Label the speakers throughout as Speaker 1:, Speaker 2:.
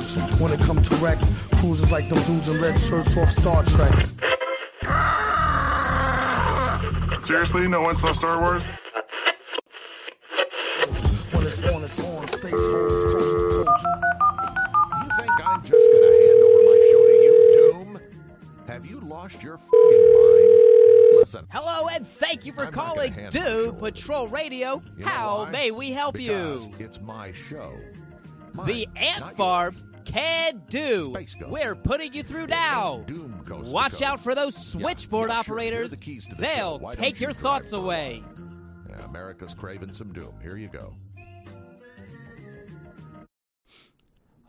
Speaker 1: first. When it come to wreck, cruises like them dudes in red shirts off Star Trek.
Speaker 2: Seriously, no one saw Star Wars?
Speaker 1: When it's on, it's on. Space holes coast to coast.
Speaker 3: You think I'm just gonna hand over my show to you, Doom? Have you lost your fucking mind? Listen.
Speaker 4: Hello and thank you for
Speaker 3: I'm
Speaker 4: calling
Speaker 3: hand the
Speaker 4: Doom Patrol Radio.
Speaker 3: You know
Speaker 4: How
Speaker 3: why?
Speaker 4: may we help
Speaker 3: Because
Speaker 4: you?
Speaker 3: It's my show.
Speaker 4: The Ant
Speaker 3: not
Speaker 4: Farm
Speaker 3: yours.
Speaker 4: can do. We're putting you through now.
Speaker 3: Doom
Speaker 4: Watch out for those switchboard
Speaker 3: yeah, sure.
Speaker 4: Operators.
Speaker 3: the keys to the
Speaker 4: They'll
Speaker 3: show. Why
Speaker 4: take
Speaker 3: you
Speaker 4: your
Speaker 3: drive
Speaker 4: thoughts
Speaker 3: by?
Speaker 4: away.
Speaker 3: Yeah, America's craving some Doom. Here you go.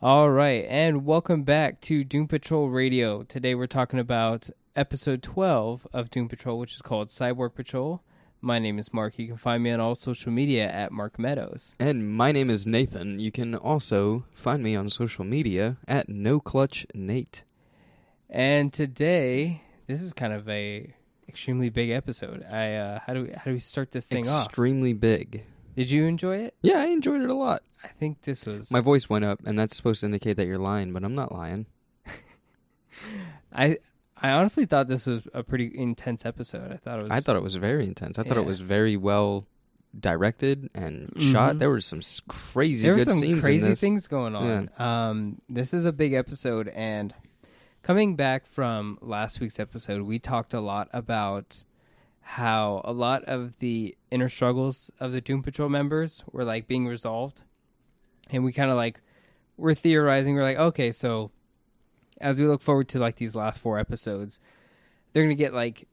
Speaker 5: All right, and welcome back to Doom Patrol Radio. Today we're talking about episode 12 of Doom Patrol, which is called Cyborg Patrol. My name is Mark. You can find me on all social media at Mark Meadows.
Speaker 6: And my name is Nathan. You can also find me on social media at No Clutch Nate.
Speaker 5: And today, this is kind of a extremely big episode. I uh, how do we, how do we start this thing off?
Speaker 6: Extremely big.
Speaker 5: Did you enjoy it?
Speaker 6: Yeah, I enjoyed it a lot.
Speaker 5: I think this was
Speaker 6: My voice went up, and that's supposed to indicate that you're lying, but I'm not lying.
Speaker 5: I I honestly thought this was a pretty intense episode. I thought it was
Speaker 6: I thought it was very intense. I thought it was very well directed and shot.
Speaker 5: Mhm.
Speaker 6: There were some crazy
Speaker 5: there were some crazy things going on. Um, this is a big episode, and coming back from last week's episode, we talked a lot about how a lot of the inner struggles of the Doom Patrol members were like being resolved, and we kind of like we're theorizing. We're like, okay, so as we look forward to like these last four episodes, they're gonna get like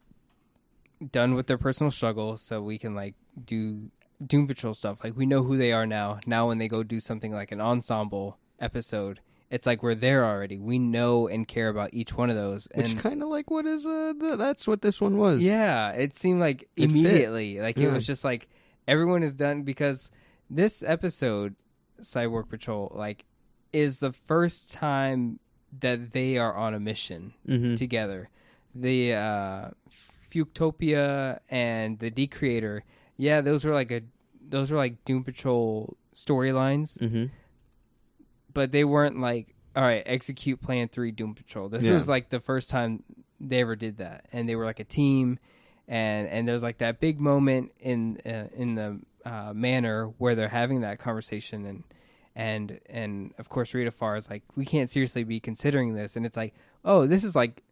Speaker 5: done with their personal struggles, so we can like do Doom Patrol stuff. Like we know who they are now. Now when they go do something like an ensemble episode, it's like we're there already. We know and care about each one of those.
Speaker 6: Which kind of like what is uh th- that's what this one was.
Speaker 5: yeah, it seemed like
Speaker 6: It fit.
Speaker 5: immediately, like it was just like everyone is done because this episode, Cyborg Patrol, like is the first time that they are on a mission
Speaker 6: Mhm.
Speaker 5: together. The uh, Fuktopia and the Decreator, yeah, those were like a those were like Doom Patrol storylines,
Speaker 6: Mhm.
Speaker 5: but they weren't like all right, execute Plan Three Doom Patrol. This
Speaker 6: Yeah.
Speaker 5: was like the first time they ever did that, and they were like a team, and and there's like that big moment in uh, in the uh, manor where they're having that conversation and. And and of course Rita Farr is like, we can't seriously be considering this, and it's like, oh, this is like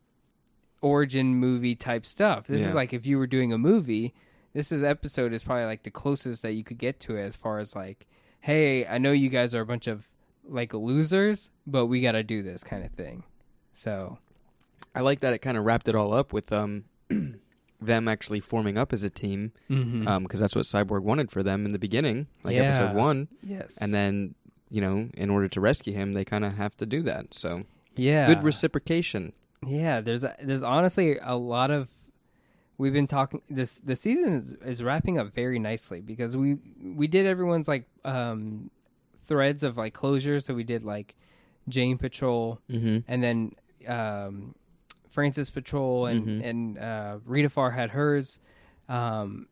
Speaker 5: origin movie type stuff. This
Speaker 6: Yeah.
Speaker 5: is like if you were doing a movie, this is episode is probably like the closest that you could get to it as far as like, hey, I know you guys are a bunch of like losers, but we got to do this kind of thing. So
Speaker 6: I like that it kind of wrapped it all up with um them actually forming up as a team
Speaker 5: Mhm.
Speaker 6: um because that's what Cyborg wanted for them in the beginning, like
Speaker 5: Yeah.
Speaker 6: episode 1,
Speaker 5: yes,
Speaker 6: and then you know, in order to rescue him, they kind of have to do that. So,
Speaker 5: yeah,
Speaker 6: good reciprocation.
Speaker 5: Yeah, there's a, there's honestly a lot of we've been talking this the season is, is wrapping up very nicely because we we did everyone's like um threads of like closure so we did like Jane Patrol
Speaker 6: Mhm.
Speaker 5: and then um Francis Patrol and
Speaker 6: Mhm.
Speaker 5: and uh Rita Farr had hers um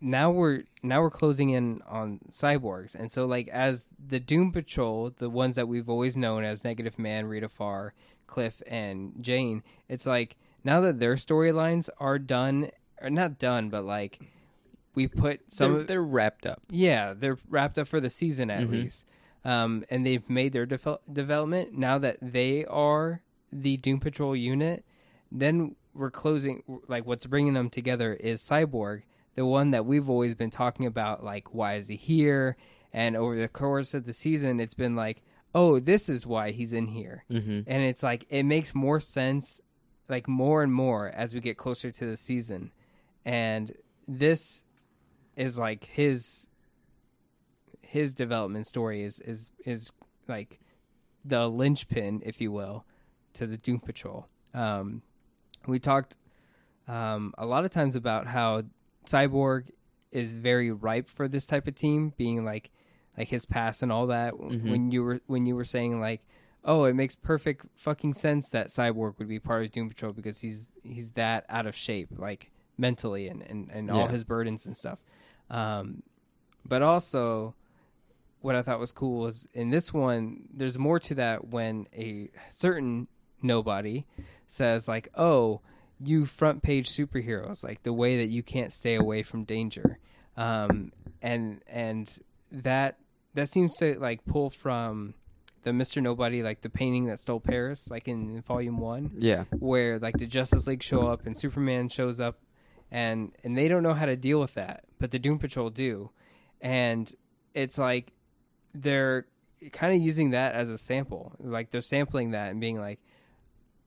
Speaker 5: now we're now we're closing in on cyborgs and so like as the doom patrol the ones that we've always known as negative man rita farr cliff and jane it's like now that their storylines are done or not done but like we put some
Speaker 6: They're, they're wrapped up.
Speaker 5: yeah, they're wrapped up for the season at
Speaker 6: Mhm.
Speaker 5: least. Um, and they've made their devel- development. Now that they are the Doom Patrol unit, then we're closing. Like, what's bringing them together is Cyborg, the one that we've always been talking about. Like, why is he here? And over the course of the season, it's been like, oh, this is why he's in here.
Speaker 6: Mhm.
Speaker 5: And it's like, it makes more sense, like, more and more as we get closer to the season. And this is like his his development story is is is like the linchpin, if you will, to the Doom Patrol. Um, we talked um, a lot of times about how Cyborg is very ripe for this type of team, being like like his past and all that.
Speaker 6: Mhm.
Speaker 5: When you were when you were saying like, oh, it makes perfect fucking sense that Cyborg would be part of Doom Patrol because he's he's that out of shape, like mentally and and, and all
Speaker 6: Yeah.
Speaker 5: his burdens and stuff. Um, but also what I thought was cool is in this one, there's more to that when a certain nobody says like, "Oh, you front page superheroes, like the way that you can't stay away from danger," um, and and that that seems to like pull from the Mister Nobody, like the painting that stole Paris, like in Volume One
Speaker 6: Yeah.
Speaker 5: where like the Justice League show up and Superman shows up and and they don't know how to deal with that, but the Doom Patrol do. And it's like they're kind of using that as a sample. Like they're sampling that and being like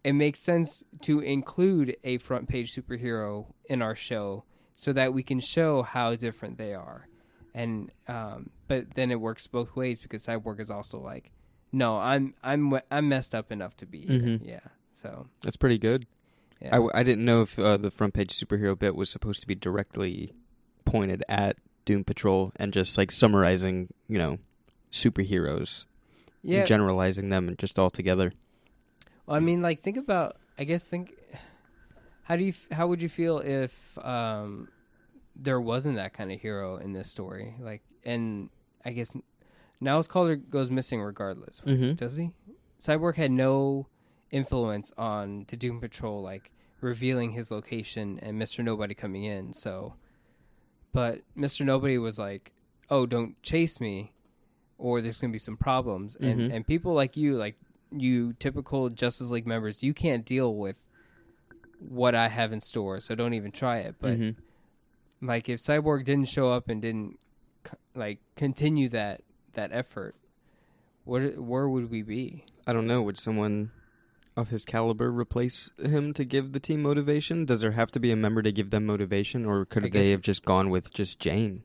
Speaker 5: it makes sense to include a front page superhero in our show so that we can show how different they are. And um but then it works both ways because Cyborg is also like no, I'm I'm I'm messed up enough to be here.
Speaker 6: Mhm.
Speaker 5: Yeah. So
Speaker 6: That's pretty good.
Speaker 5: yeah.
Speaker 6: I, w- I didn't know if uh, the front page superhero bit was supposed to be directly pointed at Doom Patrol and just like summarizing, you know, superheroes,
Speaker 5: yeah.
Speaker 6: and generalizing them and just all together.
Speaker 5: Well, I mean, like, think about. I guess think. How do you? How would you feel if um, there wasn't that kind of hero in this story? Like, and I guess Niles Caulder goes missing regardless.
Speaker 6: Mm-hmm.
Speaker 5: Does he? Cyborg had no influence on the Doom Patrol, like revealing his location and Mister Nobody coming in. So, but Mister Nobody was like, "Oh, don't chase me, or there's gonna be some problems." And
Speaker 6: Mhm.
Speaker 5: and people like you, like you typical Justice League members, you can't deal with what I have in store, so don't even try it. But
Speaker 6: hmm
Speaker 5: like if Cyborg didn't show up and didn't like continue that that effort, where where would we be?
Speaker 6: I don't know. Would someone of his caliber replace him to give the team motivation? Does there have to be a member to give them motivation, or could they have just gone with just Jane?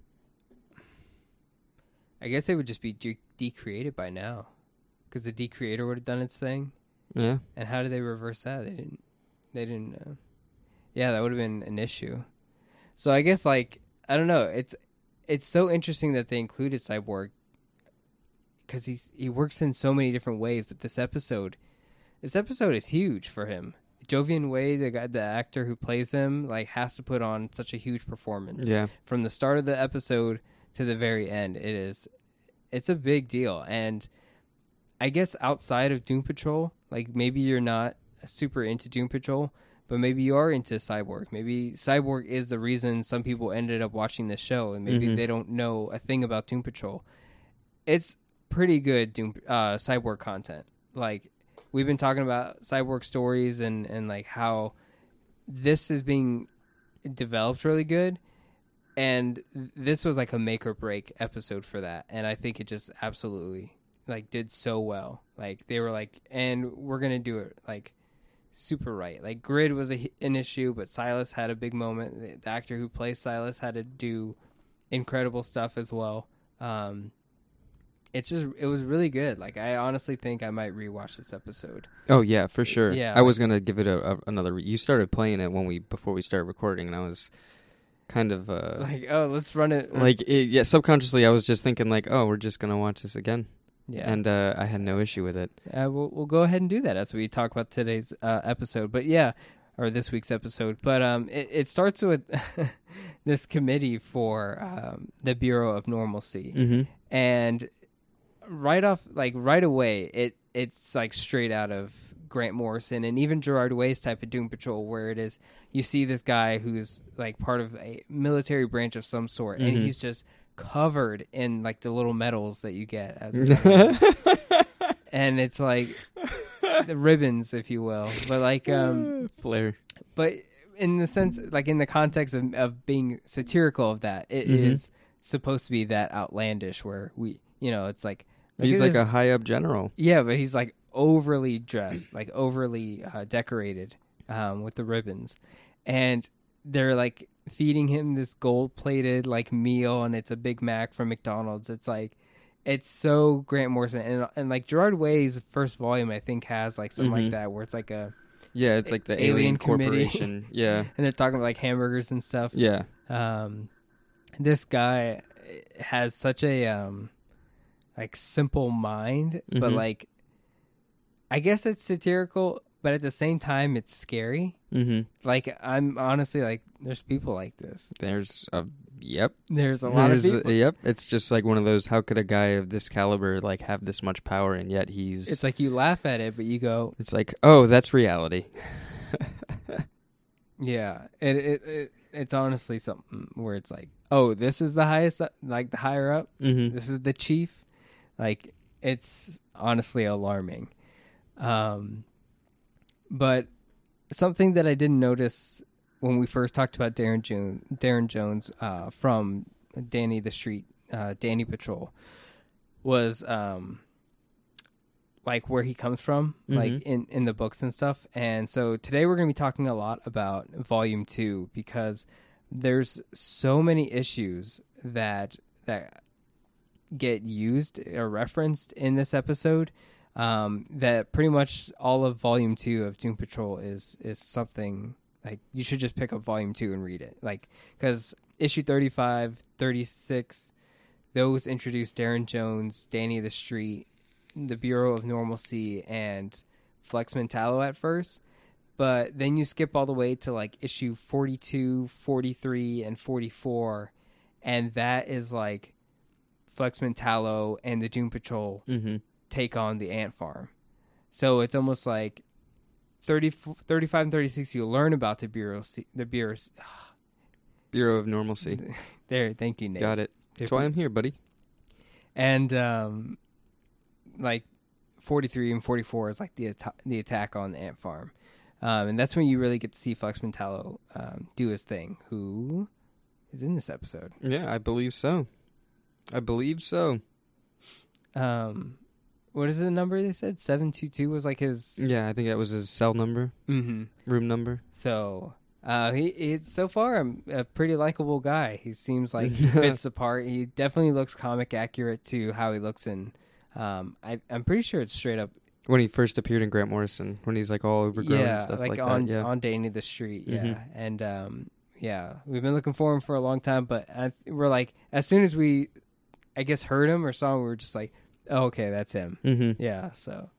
Speaker 5: I guess they would just be de- decreated by now, because the decreator would have done its thing.
Speaker 6: Yeah.
Speaker 5: And how did they reverse that? They didn't. They didn't. Uh, yeah, that would have been an issue. So I guess like I don't know. It's it's so interesting that they included Cyborg because he's he works in so many different ways. But this episode, this episode is huge for him. Joivan Wade, the guy, the actor who plays him, like has to put on such a huge performance
Speaker 6: Yeah.
Speaker 5: from the start of the episode to the very end. It is, it's a big deal, and I guess outside of Doom Patrol, like maybe you're not super into Doom Patrol, but maybe you are into Cyborg. Maybe Cyborg is the reason some people ended up watching this show, and maybe
Speaker 6: Mhm.
Speaker 5: they don't know a thing about Doom Patrol. It's pretty good Doom uh, Cyborg content. Like we've been talking about Cyborg stories and and like how this is being developed really good and this was like a make or break episode for that and i think it just absolutely like did so well. Like they were like and we're gonna do it like super right. Like grid was a, an issue but silas had a big moment. The, the actor who plays silas had to do incredible stuff as well. Um it's just it was really good. Like i honestly think i might rewatch this episode.
Speaker 6: Oh yeah, for sure.
Speaker 5: Yeah,
Speaker 6: I was gonna give it a, a another. Re- you started playing it when we before we started recording, and I was kind of uh
Speaker 5: like oh let's run it.
Speaker 6: like it, yeah. Subconsciously, I was just thinking like, oh, we're just gonna watch this again,
Speaker 5: yeah
Speaker 6: and uh, I had no issue with it.
Speaker 5: Uh, we'll, we'll go ahead and do that as we talk about today's uh, episode. But yeah, or this week's episode. But um, it, it starts with this committee for um, the Bureau of Normalcy,
Speaker 6: Mm-hmm.
Speaker 5: and right off, like right away, it it's like straight out of Grant Morrison and even Gerard Way's type of Doom Patrol, where it is you see this guy who's like part of a military branch of some sort, and
Speaker 6: Mhm.
Speaker 5: he's just covered in like the little medals that you get as and it's like the ribbons, if you will. But like, um,
Speaker 6: Flair.
Speaker 5: but in the sense, like in the context of, of being satirical of that, it is
Speaker 6: Mhm.
Speaker 5: supposed to be that outlandish where we, you know, it's like look
Speaker 6: He's like a high up general.
Speaker 5: yeah, but he's like overly dressed, like overly uh, decorated um, with the ribbons, and they're like feeding him this gold plated like meal, and it's a Big Mac from McDonald's. It's like it's so Grant Morrison, and and like Gerard Way's first volume, I think has like something
Speaker 6: Mhm.
Speaker 5: like that, where it's like a
Speaker 6: Yeah, it's like the
Speaker 5: Alien
Speaker 6: Alien, Corporation. yeah,
Speaker 5: and they're talking about like hamburgers and stuff.
Speaker 6: yeah.
Speaker 5: um this guy has such a um like simple mind but
Speaker 6: Mhm.
Speaker 5: like i guess it's satirical but at the same time it's scary
Speaker 6: Mm-hmm.
Speaker 5: like i'm honestly like there's people like this
Speaker 6: There's a Yep.
Speaker 5: There's a lot of
Speaker 6: There's-
Speaker 5: people.
Speaker 6: Yep. It's just like one of those. How could a guy of this caliber like have this much power and yet he's?
Speaker 5: It's like you laugh at it, but you go,
Speaker 6: It's like, oh, that's reality.
Speaker 5: yeah. It it, it it's honestly something where it's like, oh, this is the highest, like the higher up.
Speaker 6: mm-hmm.
Speaker 5: This is the chief. Like it's honestly alarming. Um, but something that I didn't notice when we first talked about Darren Jones, Darren Jones uh, from Danny the Street, uh, Danny Patrol, was um, like where he comes from, like
Speaker 6: Mhm.
Speaker 5: in in the books and stuff. And so today we're going to be talking a lot about Volume Two because there's so many issues that that get used or referenced in this episode um, that pretty much all of volume two of doom patrol is is something like you should just pick up volume two and read it like because issue 35 36 those introduce darren jones danny the street the bureau of normalcy and flex mentallo at first but then you skip all the way to like issue 42 43 and 44 and that is like Flex Mentallo and the Doom Patrol
Speaker 6: Mm-hmm.
Speaker 5: Take on the Ant Farm. So it's almost like 30, 35 and 36 you learn about the Bureau the Bureau
Speaker 6: Bureau of Normalcy.
Speaker 5: there thank you Nate.
Speaker 6: Got it. That's why I'm here, buddy.
Speaker 5: And um like 43 and 44 is like the atta- the attack on the Ant Farm. Um, and that's when you really get to see Flex Mentallo um, do his thing, who is in this episode.
Speaker 6: Yeah, I believe so. I believe so.
Speaker 5: Um, what is the number they said? 722 was like his.
Speaker 6: Yeah, I think that was his cell number,
Speaker 5: hmm
Speaker 6: room number.
Speaker 5: So uh, he he's so far a, a pretty likable guy. He seems like he fits the part. He definitely looks comic accurate to how he looks in. Um, I I'm pretty sure it's straight up.
Speaker 6: When he first appeared in Grant Morrison, when he's like all overgrown
Speaker 5: yeah,
Speaker 6: and stuff
Speaker 5: like,
Speaker 6: like,
Speaker 5: on
Speaker 6: that. Yeah.
Speaker 5: on Danny the Street. Yeah,
Speaker 6: Mhm.
Speaker 5: and um, yeah, we've been looking for him for a long time. But I, we're like, as soon as we, I guess, heard him or saw him, we were just like, okay, that's him.
Speaker 6: mm-hmm.
Speaker 5: yeah so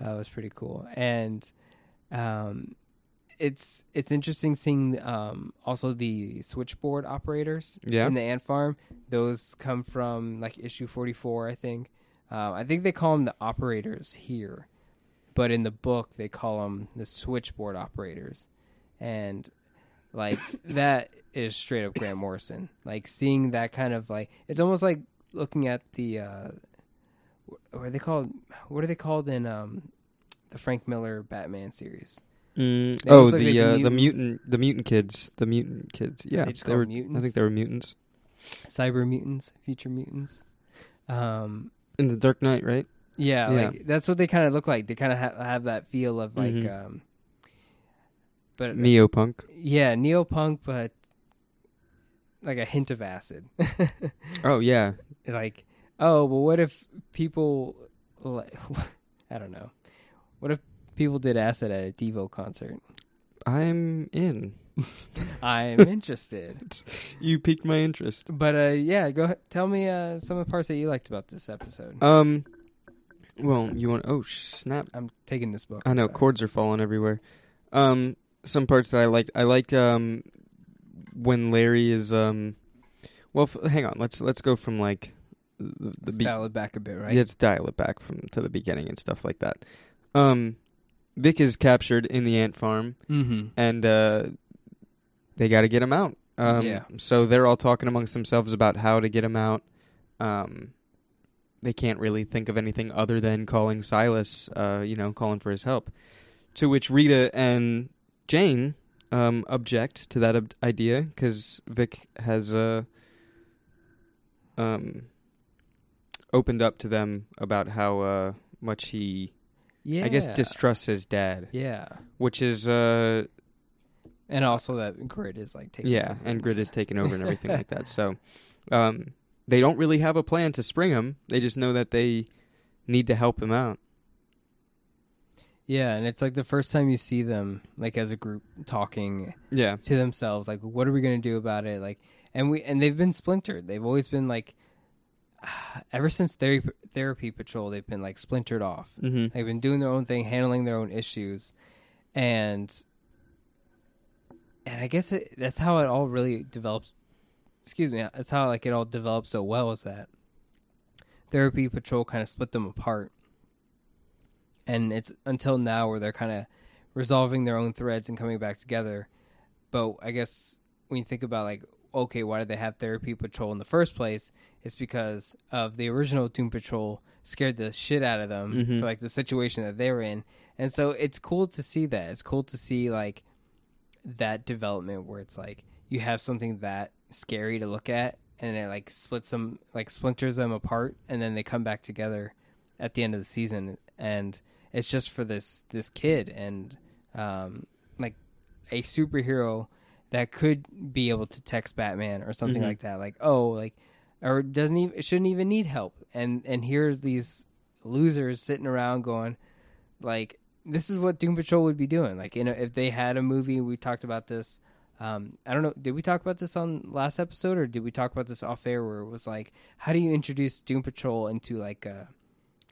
Speaker 5: that was pretty cool and um it's it's interesting seeing um also the switchboard operators
Speaker 6: Yeah.
Speaker 5: in the ant farm those come from like issue 44 i think um, i think they call them the operators here but in the book they call them the switchboard operators and like that is straight up grant morrison like seeing that kind of like it's almost like looking at the uh what are they called? What are they called in um, the Frank Miller Batman series?
Speaker 6: Mm, oh, the
Speaker 5: like the
Speaker 6: uh, the mutant, the mutant kids, the mutant kids. Yeah,
Speaker 5: They
Speaker 6: they were.
Speaker 5: them
Speaker 6: I think they were mutants
Speaker 5: Cyber mutants, future mutants. Um,
Speaker 6: in the Dark Knight, right?
Speaker 5: yeah,
Speaker 6: Yeah.
Speaker 5: like that's what they kind of look like. They kind of ha- have that feel of like,
Speaker 6: Mhm.
Speaker 5: um, but
Speaker 6: Neopunk.
Speaker 5: yeah, neopunk, but like a hint of acid.
Speaker 6: Oh yeah,
Speaker 5: like, oh, well, what if people, like, I don't know, what if people did acid at a Devo concert?
Speaker 6: I'm in.
Speaker 5: I'm interested.
Speaker 6: You piqued my interest.
Speaker 5: But uh, yeah, go ahead. Tell me uh, some of the parts that you liked about this episode.
Speaker 6: Um, well, you want? Oh snap!
Speaker 5: I'm taking this book.
Speaker 6: I know
Speaker 5: sorry.
Speaker 6: cords are falling everywhere. Um, some parts that I liked. I like um when Larry is um. Well, f- hang on. Let's let's go from like the, the be-
Speaker 5: dial it back a bit, right?
Speaker 6: Let's dial it back from to the beginning and stuff like that. Um, Vic is captured in the ant farm,
Speaker 5: Mm-hmm.
Speaker 6: and uh, they got to get him out. Um,
Speaker 5: Yeah.
Speaker 6: So they're all talking amongst themselves about how to get him out. Um, they can't really think of anything other than calling Silas. Uh, you know, calling for his help. To which Rita and Jane um, object to that ob- idea because Vic has uh, um, opened up to them about how uh, much he,
Speaker 5: Yeah.
Speaker 6: I guess, distrusts his dad,
Speaker 5: Yeah.
Speaker 6: which is uh,
Speaker 5: And also that grid is like taking.
Speaker 6: yeah,
Speaker 5: over
Speaker 6: and Grid is taken over and everything like that. So, um, they don't really have a plan to spring him. They just know that they need to help him out.
Speaker 5: Yeah, and it's like the first time you see them like as a group talking
Speaker 6: Yeah,
Speaker 5: to themselves, like, what are we gonna do about it? Like, and we and they've been splintered. They've always been like, ever since therapy therapy patrol, they've been like splintered off.
Speaker 6: mm-hmm.
Speaker 5: They've been doing their own thing, handling their own issues, and and I guess it, that's how it all really develops excuse me, that's how like it all developed so well is that Therapy Patrol kind of split them apart, and it's until now where they're kind of resolving their own threads and coming back together. But I guess when you think about like, okay, why did they have Therapy Patrol in the first place? It's because of the original Doom Patrol scared the shit out of them
Speaker 6: Mhm.
Speaker 5: for like the situation that they were in, and so it's cool to see that. It's cool to see like that development where it's like you have something that scary to look at and it like splits them like splinters them apart and then they come back together at the end of the season and it's just for this this kid and um like a superhero that could be able to text Batman or something
Speaker 6: Mhm.
Speaker 5: like that like oh like or doesn't even shouldn't even need help and and here's these losers sitting around going like this is what Doom Patrol would be doing. Like, you know, if they had a movie, we talked about this. Um, I don't know. Did we talk about this on last episode, or did we talk about this off air? Where it was like, how do you introduce Doom Patrol into like a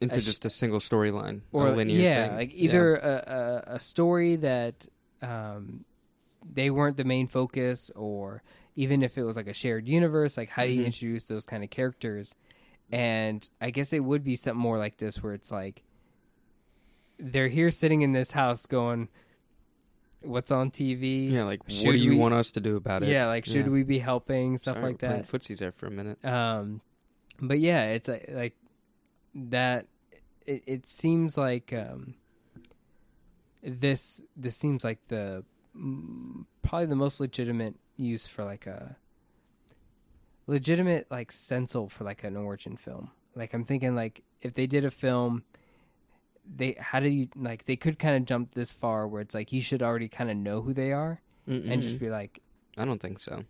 Speaker 6: into
Speaker 5: a sh-
Speaker 6: just a single storyline
Speaker 5: or
Speaker 6: linear
Speaker 5: yeah,
Speaker 6: thing.
Speaker 5: like either A, a a story that um, they weren't the main focus, or even if it was like a shared universe, like how do you
Speaker 6: Mhm.
Speaker 5: introduce those kind of characters? And I guess it would be something more like this, where it's like they're here sitting in this house going, "What's on TV?
Speaker 6: yeah. Like,
Speaker 5: Should
Speaker 6: what do you
Speaker 5: we-
Speaker 6: want us to do about it?
Speaker 5: yeah, like should
Speaker 6: Yeah.
Speaker 5: we be helping stuff
Speaker 6: Sorry,
Speaker 5: like that?"
Speaker 6: Footsies there for a minute.
Speaker 5: Um, but yeah, it's uh, like that. It, it seems like um, this. This seems like the probably the most legitimate use for like a legitimate like stencil for like an origin film. Like I'm thinking like if they did a film, they how do you like they could kind of jump this far where it's like you should already kind of know who they are and just be like
Speaker 6: I don't think so.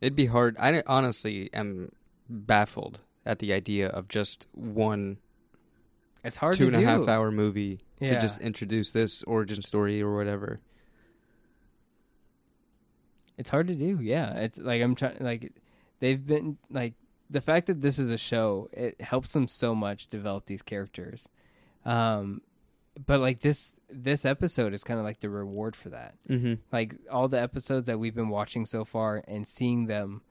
Speaker 6: It'd be hard. I honestly am baffled at the idea of just one
Speaker 5: it's hard
Speaker 6: two
Speaker 5: to
Speaker 6: and a half hour movie to just introduce this origin story or whatever.
Speaker 5: It's hard to do. Yeah, it's like I'm trying. Like they've been like the fact that this is a show. It helps them so much develop these characters. Um, but like this this episode is kind of like the reward for that.
Speaker 6: Mm-hmm.
Speaker 5: Like all the episodes that we've been watching so far and seeing them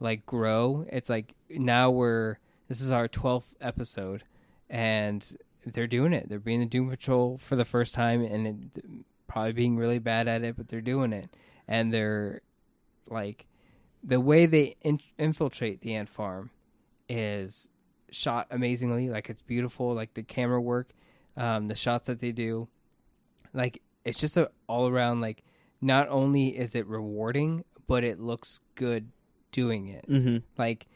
Speaker 5: like grow. It's like now we're this is our twelfth episode, and they're doing it. They're being the Doom Patrol for the first time, and it, probably being really bad at it, but they're doing it, and they're like the way they in- infiltrate the ant farm is shot amazingly. Like it's beautiful. Like the camera work, um, the shots that they do, like it's just a all around like. Not only is it rewarding, but it looks good doing it.
Speaker 6: Mm-hmm.
Speaker 5: Like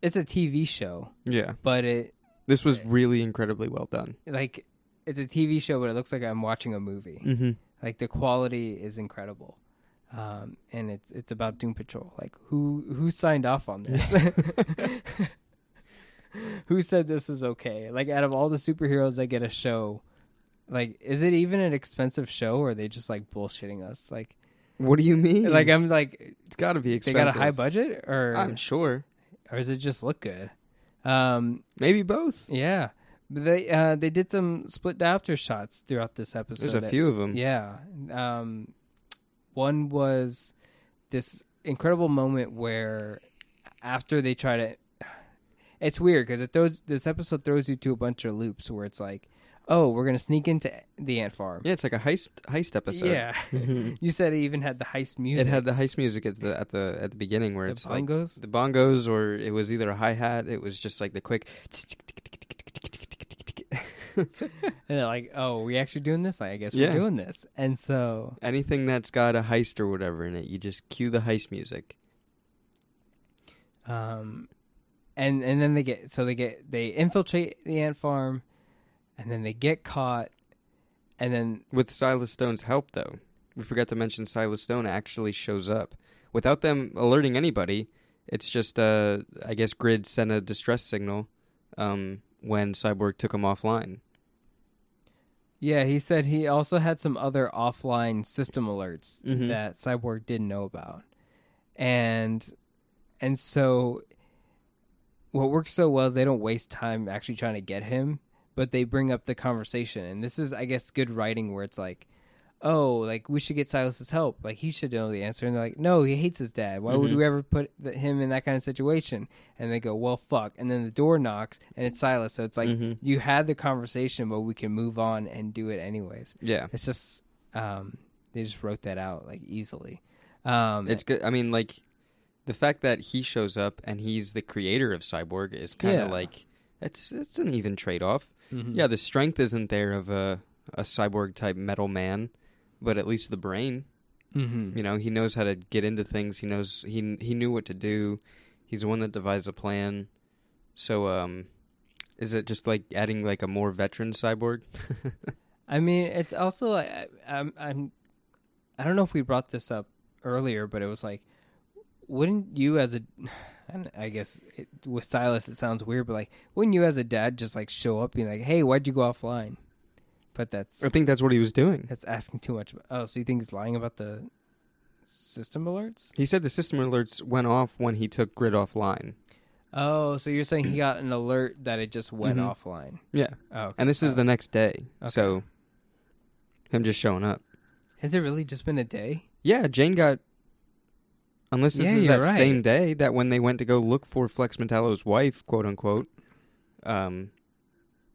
Speaker 5: it's a TV show,
Speaker 6: Yeah,
Speaker 5: but it
Speaker 6: this was really incredibly well done.
Speaker 5: like it's a TV show, but it looks like I'm watching a movie.
Speaker 6: Mm-hmm.
Speaker 5: Like the quality is incredible, um, and it's it's about Doom Patrol. Like who who signed off on this? who said this was okay? Like out of all the superheroes that get a show, like is it even an expensive show, or are they just like bullshitting us? Like
Speaker 6: What do you mean?
Speaker 5: like I'm like
Speaker 6: it's got to be expensive.
Speaker 5: they got a high budget, or
Speaker 6: I'm sure.
Speaker 5: or does it just look good? Um,
Speaker 6: Maybe both.
Speaker 5: Yeah, they uh, they did some split diopter shots throughout this episode.
Speaker 6: There's a
Speaker 5: that-
Speaker 6: few of them.
Speaker 5: Yeah, um, one was this incredible moment where after they try to, it's weird because it throws this episode throws you to a bunch of loops where it's like, oh, we're gonna sneak into the ant farm.
Speaker 6: Yeah, it's like a heist heist episode.
Speaker 5: Yeah. You said it even had the heist music.
Speaker 6: It had the heist music at the at the at the beginning where
Speaker 5: the
Speaker 6: it's like
Speaker 5: bongos.
Speaker 6: the bongos, or it was either a hi hat. It was just like the quick.
Speaker 5: and they're like, oh, we actually doing this? Like, I guess
Speaker 6: Yeah.
Speaker 5: we're doing this. And so
Speaker 6: Anything that's got a heist or whatever in it, you just cue the heist music.
Speaker 5: um and and then they get so they get they infiltrate the ant farm and then they get caught and then
Speaker 6: With Silas Stone's help, though, we forgot to mention Silas Stone actually shows up without them alerting anybody. It's just, uh, I guess, Grid sent a distress signal um, when Cyborg took him offline.
Speaker 5: Yeah he said he also had some other offline system alerts
Speaker 6: Mhm.
Speaker 5: that cyborg didn't know about and and so what works so well is they don't waste time actually trying to get him but they bring up the conversation and this is i guess good writing where it's like oh, like we should get Silas's help. Like he should know the answer. And they're like, no, he hates his dad. Why would
Speaker 6: Mhm.
Speaker 5: we ever put him in that kind of situation? And they go, well, fuck. And then the door knocks and it's Silas. So it's like
Speaker 6: Mhm.
Speaker 5: you had the conversation, but we can move on and do it anyways.
Speaker 6: Yeah,
Speaker 5: It's just um, they just wrote that out like easily. Um,
Speaker 6: it's good. I mean, like the fact that he shows up and he's the creator of Cyborg is kind of
Speaker 5: Yeah.
Speaker 6: like it's it's an even trade off.
Speaker 5: mhm.
Speaker 6: Yeah, the strength isn't there of a a cyborg type metal man, but at least the brain.
Speaker 5: Mhm.
Speaker 6: You know, he knows how to get into things. He knows he he knew what to do. He's the one that devised a plan. So, um, is it just like adding like a more veteran cyborg?
Speaker 5: I mean, it's also like I, I'm, I'm, I don't know if we brought this up earlier, but it was like, wouldn't you as a, and I guess it, with Silas it sounds weird, but like, wouldn't you as a dad just like show up being like, hey, why'd you go offline? But that's
Speaker 6: I think that's what he was doing.
Speaker 5: that's asking too much. Oh, so you think he's lying about the system alerts?
Speaker 6: He said the system alerts went off when he took Grid offline.
Speaker 5: Oh, so you're saying he got an alert that it just went
Speaker 6: Mhm.
Speaker 5: offline?
Speaker 6: Yeah,
Speaker 5: Oh, okay.
Speaker 6: and this is
Speaker 5: Oh.
Speaker 6: the next day. So, him just showing up.
Speaker 5: Has it really just been a day?
Speaker 6: Yeah, Jane got. Unless this
Speaker 5: Yeah,
Speaker 6: is
Speaker 5: you're
Speaker 6: that
Speaker 5: right.
Speaker 6: same day that when they went to go look for Flex Mentallo's wife, quote unquote, um,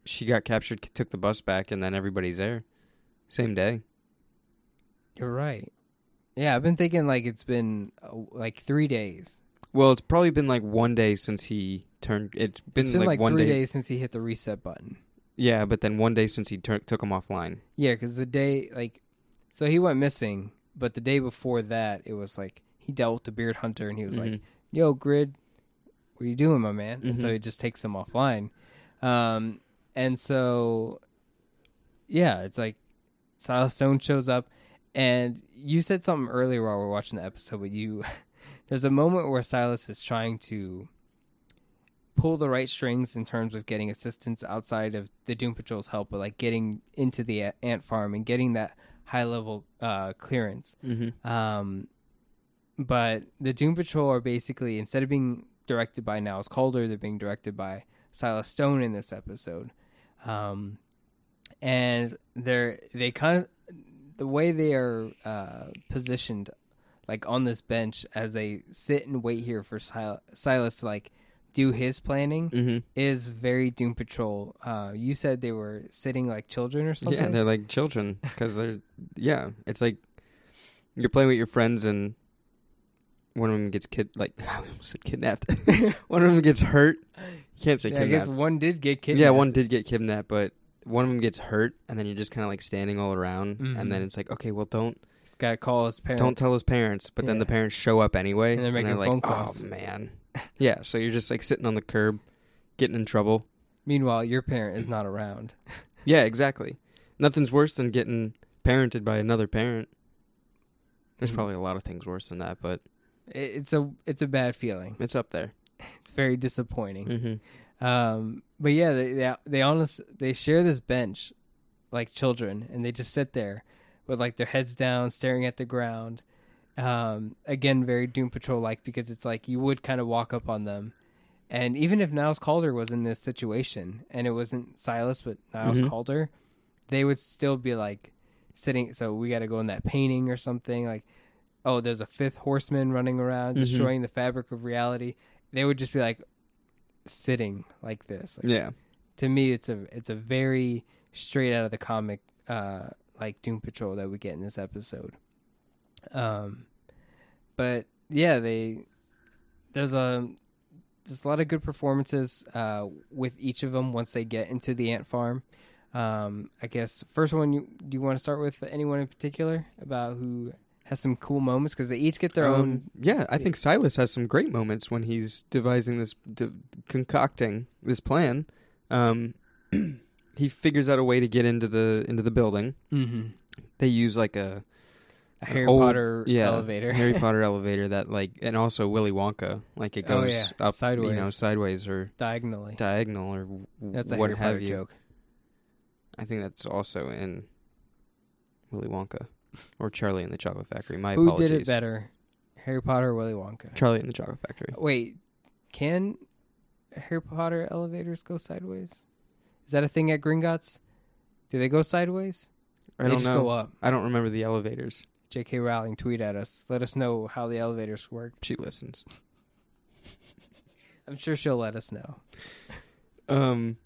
Speaker 6: she got captured, took the bus back, and then everybody's there. Same day.
Speaker 5: You're right. Yeah, I've been thinking like it's been uh, like three days.
Speaker 6: Well, it's probably been like one day since he turned. It's been,
Speaker 5: it's been
Speaker 6: like,
Speaker 5: like,
Speaker 6: one
Speaker 5: three
Speaker 6: day.
Speaker 5: days since he hit the reset button.
Speaker 6: Yeah, but then one day since he tur- took him offline.
Speaker 5: Yeah, because the day like, so he went missing, but the day before that, it was like he dealt with the beard hunter, and he was like,
Speaker 6: Mhm.
Speaker 5: "Yo, Grid, what are you doing, my man?" And so
Speaker 6: Mhm.
Speaker 5: he just takes him offline. Um, and so, yeah, it's like Silas Stone shows up, and you said something earlier while we are watching the episode, but you there's a moment where Silas is trying to pull the right strings in terms of getting assistance outside of the Doom Patrol's help, but like getting into the ant farm and getting that high level uh, clearance.
Speaker 6: Mm-hmm.
Speaker 5: Um, but the Doom Patrol are basically instead of being directed by Niles Caulder, they're being directed by Silas Stone in this episode. Um, and they're they kind of the way they are uh, positioned, like on this bench as they sit and wait here for Sil- Silas to like do his planning
Speaker 6: Mm-hmm.
Speaker 5: is very Doom Patrol. Uh, you said they were sitting like children or something.
Speaker 6: Yeah, they're like children because they're yeah. It's like you're playing with your friends and one of them gets kid like I almost said kidnapped. one of them gets hurt. Can't say
Speaker 5: Yeah, I guess one did get kidnapped.
Speaker 6: Yeah, one did get kidnapped, but one of them gets hurt, and then you're just kind of like standing all around,
Speaker 5: Mhm.
Speaker 6: and then it's like, okay, well, don't
Speaker 5: He's got to call his parents.
Speaker 6: don't tell his parents, but then the parents show up anyway,
Speaker 5: And they're making
Speaker 6: like,
Speaker 5: phone calls.
Speaker 6: oh man, yeah. So you're just like sitting on the curb, getting in trouble.
Speaker 5: Meanwhile, your parent is not around.
Speaker 6: Yeah, exactly. Nothing's worse than getting parented by another parent. There's
Speaker 5: Mhm.
Speaker 6: probably a lot of things worse than that, but
Speaker 5: It's a it's a bad feeling.
Speaker 6: it's up there.
Speaker 5: It's very disappointing.
Speaker 6: Mm-hmm.
Speaker 5: Um, but yeah, they they they honest they share this bench like children, and they just sit there with like their heads down, staring at the ground. Um, again, very Doom Patrol like because it's like you would kind of walk up on them, and even if Niles Caulder was in this situation and it wasn't Silas but Niles
Speaker 6: Mhm.
Speaker 5: Caulder, they would still be like sitting. So we got to go in that painting or something like. Oh, there's a fifth horseman running around,
Speaker 6: Mhm.
Speaker 5: destroying the fabric of reality. They would just be like, sitting like this. Like,
Speaker 6: Yeah.
Speaker 5: To me, it's a it's a very straight out of the comic, uh, like Doom Patrol that we get in this episode. Um, but yeah, they there's a there's a lot of good performances uh, with each of them once they get into the ant farm. Um, I guess first one you do you want to start with anyone in particular about who has some cool moments because they each get their own
Speaker 6: Um, yeah, I think Silas has some great moments when he's devising this, de- concocting this plan. Um, he figures out a way to get into the into the building.
Speaker 5: Mhm.
Speaker 6: They use like a
Speaker 5: a Harry
Speaker 6: old-
Speaker 5: Potter
Speaker 6: yeah,
Speaker 5: elevator.
Speaker 6: Harry Potter elevator that like, and also Willy Wonka, like it
Speaker 5: Oh,
Speaker 6: goes
Speaker 5: yeah,
Speaker 6: up, you know,
Speaker 5: sideways.
Speaker 6: sideways or
Speaker 5: diagonally.
Speaker 6: diagonal or
Speaker 5: That's a
Speaker 6: what have you.
Speaker 5: joke.
Speaker 6: I think that's also in Willy Wonka or Charlie and the Chocolate Factory. My
Speaker 5: Who
Speaker 6: apologies.
Speaker 5: did it better, Harry Potter or Willy Wonka?
Speaker 6: Charlie and the Chocolate Factory.
Speaker 5: Wait, can Harry Potter elevators go sideways? Is that a thing at Gringotts? Do they go sideways?
Speaker 6: I
Speaker 5: They
Speaker 6: don't
Speaker 5: just
Speaker 6: know.
Speaker 5: go up.
Speaker 6: I don't remember the elevators.
Speaker 5: J.K. Rowling, tweet at us. Let us know how the elevators work.
Speaker 6: She listens.
Speaker 5: I'm sure she'll let us know.
Speaker 6: Um,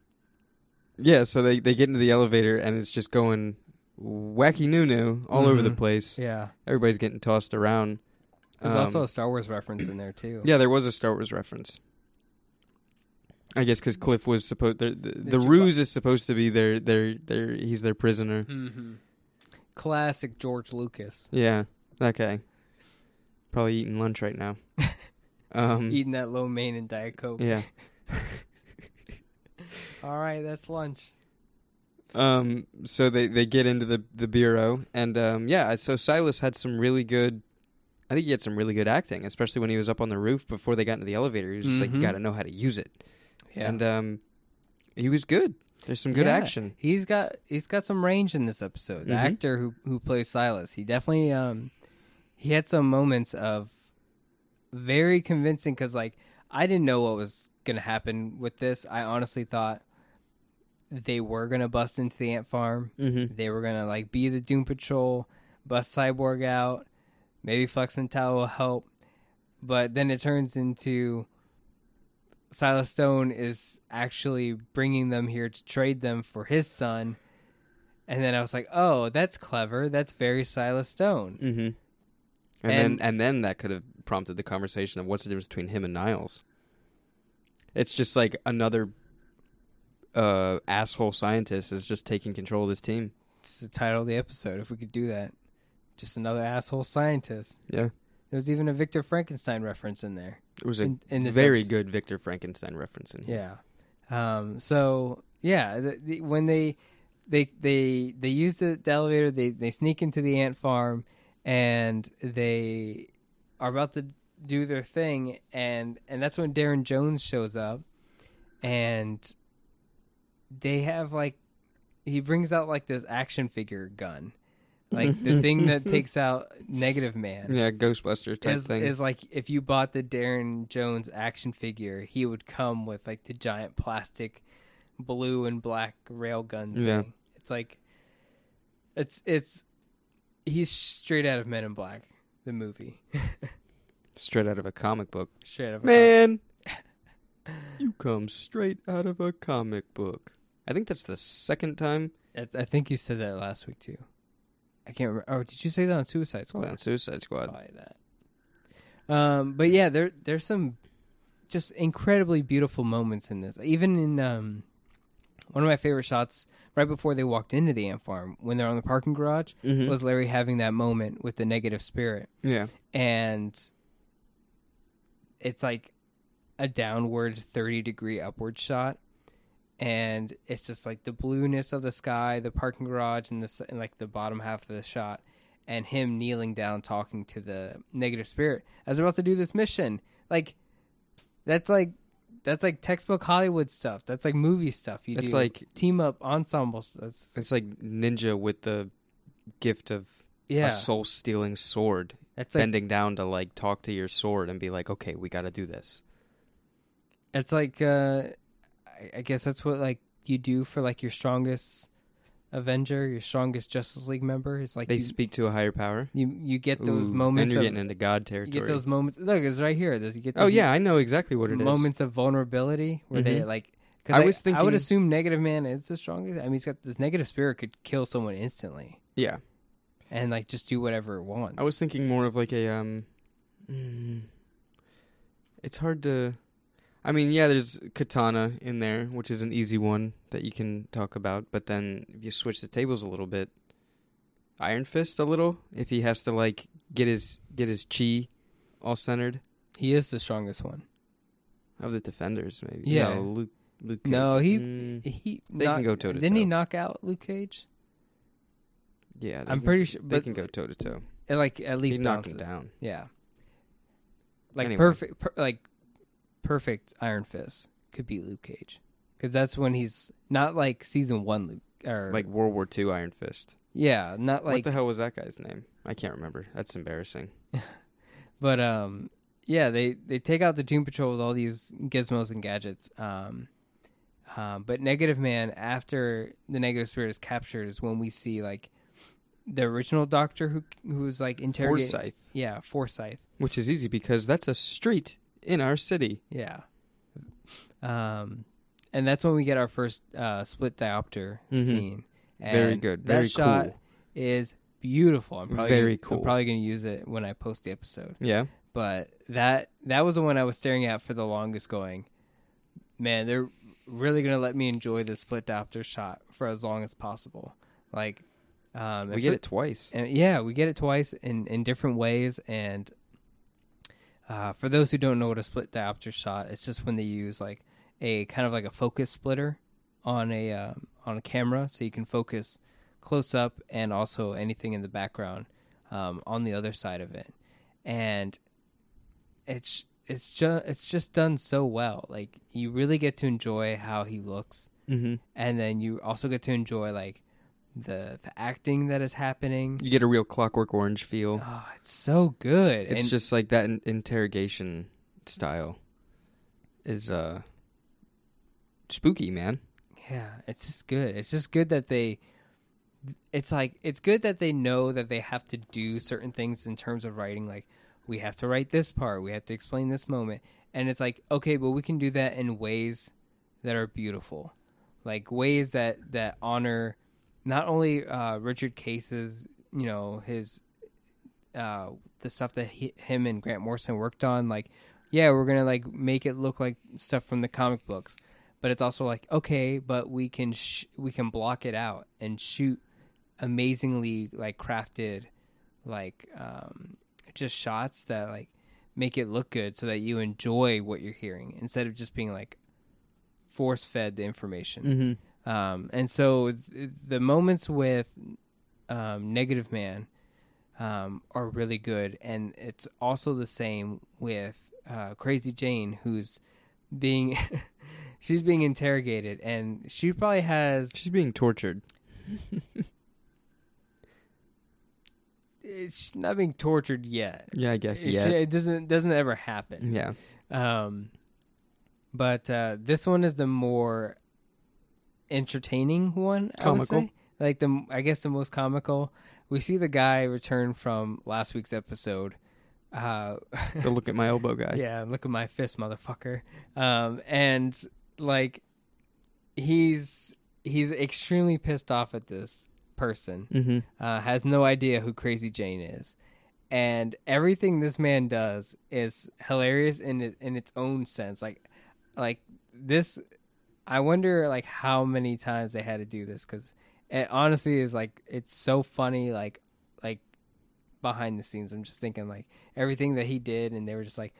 Speaker 6: yeah. So they they get into the elevator and it's just going wacky noo noo all over the
Speaker 5: Mhm.
Speaker 6: place.
Speaker 5: Yeah.
Speaker 6: Everybody's getting tossed around.
Speaker 5: There's
Speaker 6: Um,
Speaker 5: also a Star Wars reference in there too.
Speaker 6: Yeah, there was a Star Wars reference. I guess because Cliff was supposed the the, the ruse is supposed to be their their their he's their prisoner.
Speaker 5: hmm Classic George Lucas.
Speaker 6: Yeah, guy. Probably eating lunch right now. um,
Speaker 5: Eating that lo mein and Diet Coke.
Speaker 6: yeah.
Speaker 5: All right, that's lunch.
Speaker 6: Um, so they they get into the the bureau and um, yeah. So Silas had some really good. I think he had some really good acting, especially when he was up on the roof before they got into the elevator. He was just like,
Speaker 5: Mhm.
Speaker 6: "You got to know how to use it,"
Speaker 5: Yeah.
Speaker 6: and um, he was good. There's some good
Speaker 5: Yeah.
Speaker 6: action.
Speaker 5: He's got he's got some range in this episode. The
Speaker 6: Mhm.
Speaker 5: actor who who plays Silas, he definitely um he had some moments of very convincing cuz like I didn't know what was going to happen with this. I honestly thought they were going to bust into the ant farm.
Speaker 6: Mm-hmm.
Speaker 5: They were going to like be the Doom Patrol, bust Cyborg out, maybe Flex Mental will help. But then it turns into Silas Stone is actually bringing them here to trade them for his son. And then I was like, "Oh, that's clever. That's very Silas Stone."
Speaker 6: Mm-hmm. And,
Speaker 5: And-
Speaker 6: then and then that could have prompted the conversation of what's the difference between him and Niles. It's just like another uh, asshole scientist is just taking control of this team.
Speaker 5: It's the title of the episode. If we could do that, just another asshole scientist.
Speaker 6: Yeah,
Speaker 5: There's even a Victor Frankenstein reference in there.
Speaker 6: it was a
Speaker 5: In- in
Speaker 6: very
Speaker 5: episode.
Speaker 6: good Victor Frankenstein reference in here.
Speaker 5: Yeah. Um, so yeah, the, the, when they they they they use the, the elevator, they they sneak into the ant farm, and they are about to do their thing, and and that's when Darren Jones shows up, and they have like he brings out like this action figure gun, like the thing that takes out Negative Man
Speaker 6: Yeah, Ghostbuster type
Speaker 5: is,
Speaker 6: thing.
Speaker 5: is like if you bought the Darren Jones action figure, he would come with like the giant plastic blue and black railgun thing.
Speaker 6: Yeah.
Speaker 5: It's like it's it's he's straight out of Men in Black, the movie.
Speaker 6: straight out of a comic book.
Speaker 5: straight out of a
Speaker 6: Man, you come straight out of a comic book. I think that's the second time
Speaker 5: I, I think you said that last week too. I can't remember. Oh, did you say that on Suicide Squad?
Speaker 6: on Suicide Squad.
Speaker 5: Probably that. Um, but yeah, there there's some just incredibly beautiful moments in this. Even in um, one of my favorite shots right before they walked into the ant farm when they're on the parking garage
Speaker 6: Mhm.
Speaker 5: was Larry having that moment with the negative spirit,
Speaker 6: Yeah,
Speaker 5: and it's like a downward thirty degree upward shot. And it's just like the blueness of the sky, the parking garage, and the and like the bottom half of the shot, and him kneeling down talking to the negative spirit as they're about to do this mission. Like that's like that's like textbook Hollywood stuff. That's like movie stuff. You
Speaker 6: That's
Speaker 5: do
Speaker 6: like-
Speaker 5: team up ensembles. That's
Speaker 6: it's like Ninja with the gift of
Speaker 5: yeah.
Speaker 6: a soul stealing sword,
Speaker 5: That's like
Speaker 6: bending down to like talk to your sword and be like, okay, we got to do this.
Speaker 5: it's like uh, I, I guess that's what like you do for like your strongest Avenger, your strongest Justice League member. Is like
Speaker 6: They
Speaker 5: you,
Speaker 6: speak to a higher power.
Speaker 5: you you get those
Speaker 6: Ooh,
Speaker 5: moments.
Speaker 6: and you're
Speaker 5: of,
Speaker 6: getting into God territory.
Speaker 5: you get those moments. Look, it's right here. There's, you get
Speaker 6: oh yeah, I know exactly what it is.
Speaker 5: moments of vulnerability where they
Speaker 6: Mhm.
Speaker 5: like. Because
Speaker 6: I
Speaker 5: I,
Speaker 6: was
Speaker 5: I would assume Negative Man is the strongest. I mean, he's got this negative spirit could kill someone instantly
Speaker 6: Yeah,
Speaker 5: and like just do whatever it wants.
Speaker 6: I was thinking more of like a um. mm, it's hard to. I mean, yeah, there's Katana in there, which is an easy one that you can talk about. But then if you switch the tables a little bit, Iron Fist a little. If he has to like get his get his chi all centered
Speaker 5: he is the strongest one.
Speaker 6: of the defenders, maybe.
Speaker 5: Yeah.
Speaker 6: no, Luke. Luke
Speaker 5: No, he-
Speaker 6: Mm,
Speaker 5: He
Speaker 6: They can go toe to
Speaker 5: Didn't he knock out Luke Cage?
Speaker 6: yeah,
Speaker 5: I'm
Speaker 6: can-
Speaker 5: pretty sure,
Speaker 6: they can go toe to toe.
Speaker 5: like at
Speaker 6: He
Speaker 5: least
Speaker 6: knocked him
Speaker 5: it.
Speaker 6: down.
Speaker 5: Yeah, like
Speaker 6: Anyway.
Speaker 5: perfect, per, like perfect Iron Fist could be Luke Cage because that's when he's not like season one Luke or
Speaker 6: Like World War II Iron Fist.
Speaker 5: yeah, not like what
Speaker 6: the hell was that guy's name? I can't remember. That's embarrassing.
Speaker 5: But um, yeah, they they take out the Doom Patrol with all these gizmos and gadgets. Um, um, but Negative Man, after the Negative Spirit is captured, is when we see like the original Doctor who who was like interrogating.
Speaker 6: Forsyth,
Speaker 5: Yeah, Forsyth.
Speaker 6: which is easy because that's a street in our city.
Speaker 5: Yeah. Um, and that's when we get our first uh, split diopter
Speaker 6: Mhm.
Speaker 5: scene.
Speaker 6: Very
Speaker 5: And
Speaker 6: good.
Speaker 5: That
Speaker 6: Very
Speaker 5: shot
Speaker 6: cool.
Speaker 5: is beautiful. I'm probably
Speaker 6: Very
Speaker 5: gonna,
Speaker 6: cool.
Speaker 5: I'm probably going to use it when I post the episode.
Speaker 6: Yeah.
Speaker 5: But that that was the one I was staring at for the longest. Going, man, they're really going to let me enjoy the split diopter shot for as long as possible. Like, um,
Speaker 6: We get it twice.
Speaker 5: and yeah, we get it twice in, in different ways. And uh, for those who don't know what a split diopter shot, it's just when they use like a kind of like a focus splitter on a um, on a camera, so you can focus close up and also anything in the background um, on the other side of it. And it's it's just it's just done so well. Like you really get to enjoy how he looks
Speaker 6: Mm-hmm.
Speaker 5: and then you also get to enjoy like the the acting that is happening.
Speaker 6: You get a real Clockwork Orange feel.
Speaker 5: Oh, it's so good.
Speaker 6: It's
Speaker 5: and
Speaker 6: just like that in- interrogation style is uh spooky, man.
Speaker 5: yeah, it's just good. It's just good that they it's like it's good that they know that they have to do certain things in terms of writing like we have to write this part, we have to explain this moment. And it's like, okay, but we can do that in ways that are beautiful. Like ways that that honor not only uh Richard Case's, you know, his uh the stuff that he, him and Grant Morrison worked on like yeah, we're to like make it look like stuff from the comic books. But it's also like okay, but we can sh- we can block it out and shoot amazingly like crafted like um just shots that like make it look good so that you enjoy what you're hearing instead of just being like force fed the information.
Speaker 6: Mm-hmm.
Speaker 5: Um, and so th- the moments with um, Negative Man um, are really good, and it's also the same with uh, Crazy Jane, who's being she's being interrogated, and she probably has
Speaker 6: She's being tortured.
Speaker 5: she's not being tortured yet.
Speaker 6: Yeah, I guess.
Speaker 5: It,
Speaker 6: Yeah.
Speaker 5: it doesn't doesn't ever happen.
Speaker 6: Yeah.
Speaker 5: Um, but uh, this one is the more entertaining one. I would say. like the I guess the most comical. We see the guy return from last week's episode. Uh,
Speaker 6: The look at my elbow guy.
Speaker 5: yeah, look at my fist, motherfucker. Um, and like he's he's extremely pissed off at this person
Speaker 6: Mm-hmm.
Speaker 5: uh, has no idea who Crazy Jane is, and everything this man does is hilarious in it, in its own sense. Like, like this, I wonder like how many times they had to do this because it honestly is like it's so funny. Like, like behind the scenes, I'm just thinking like everything that he did, and they were just like,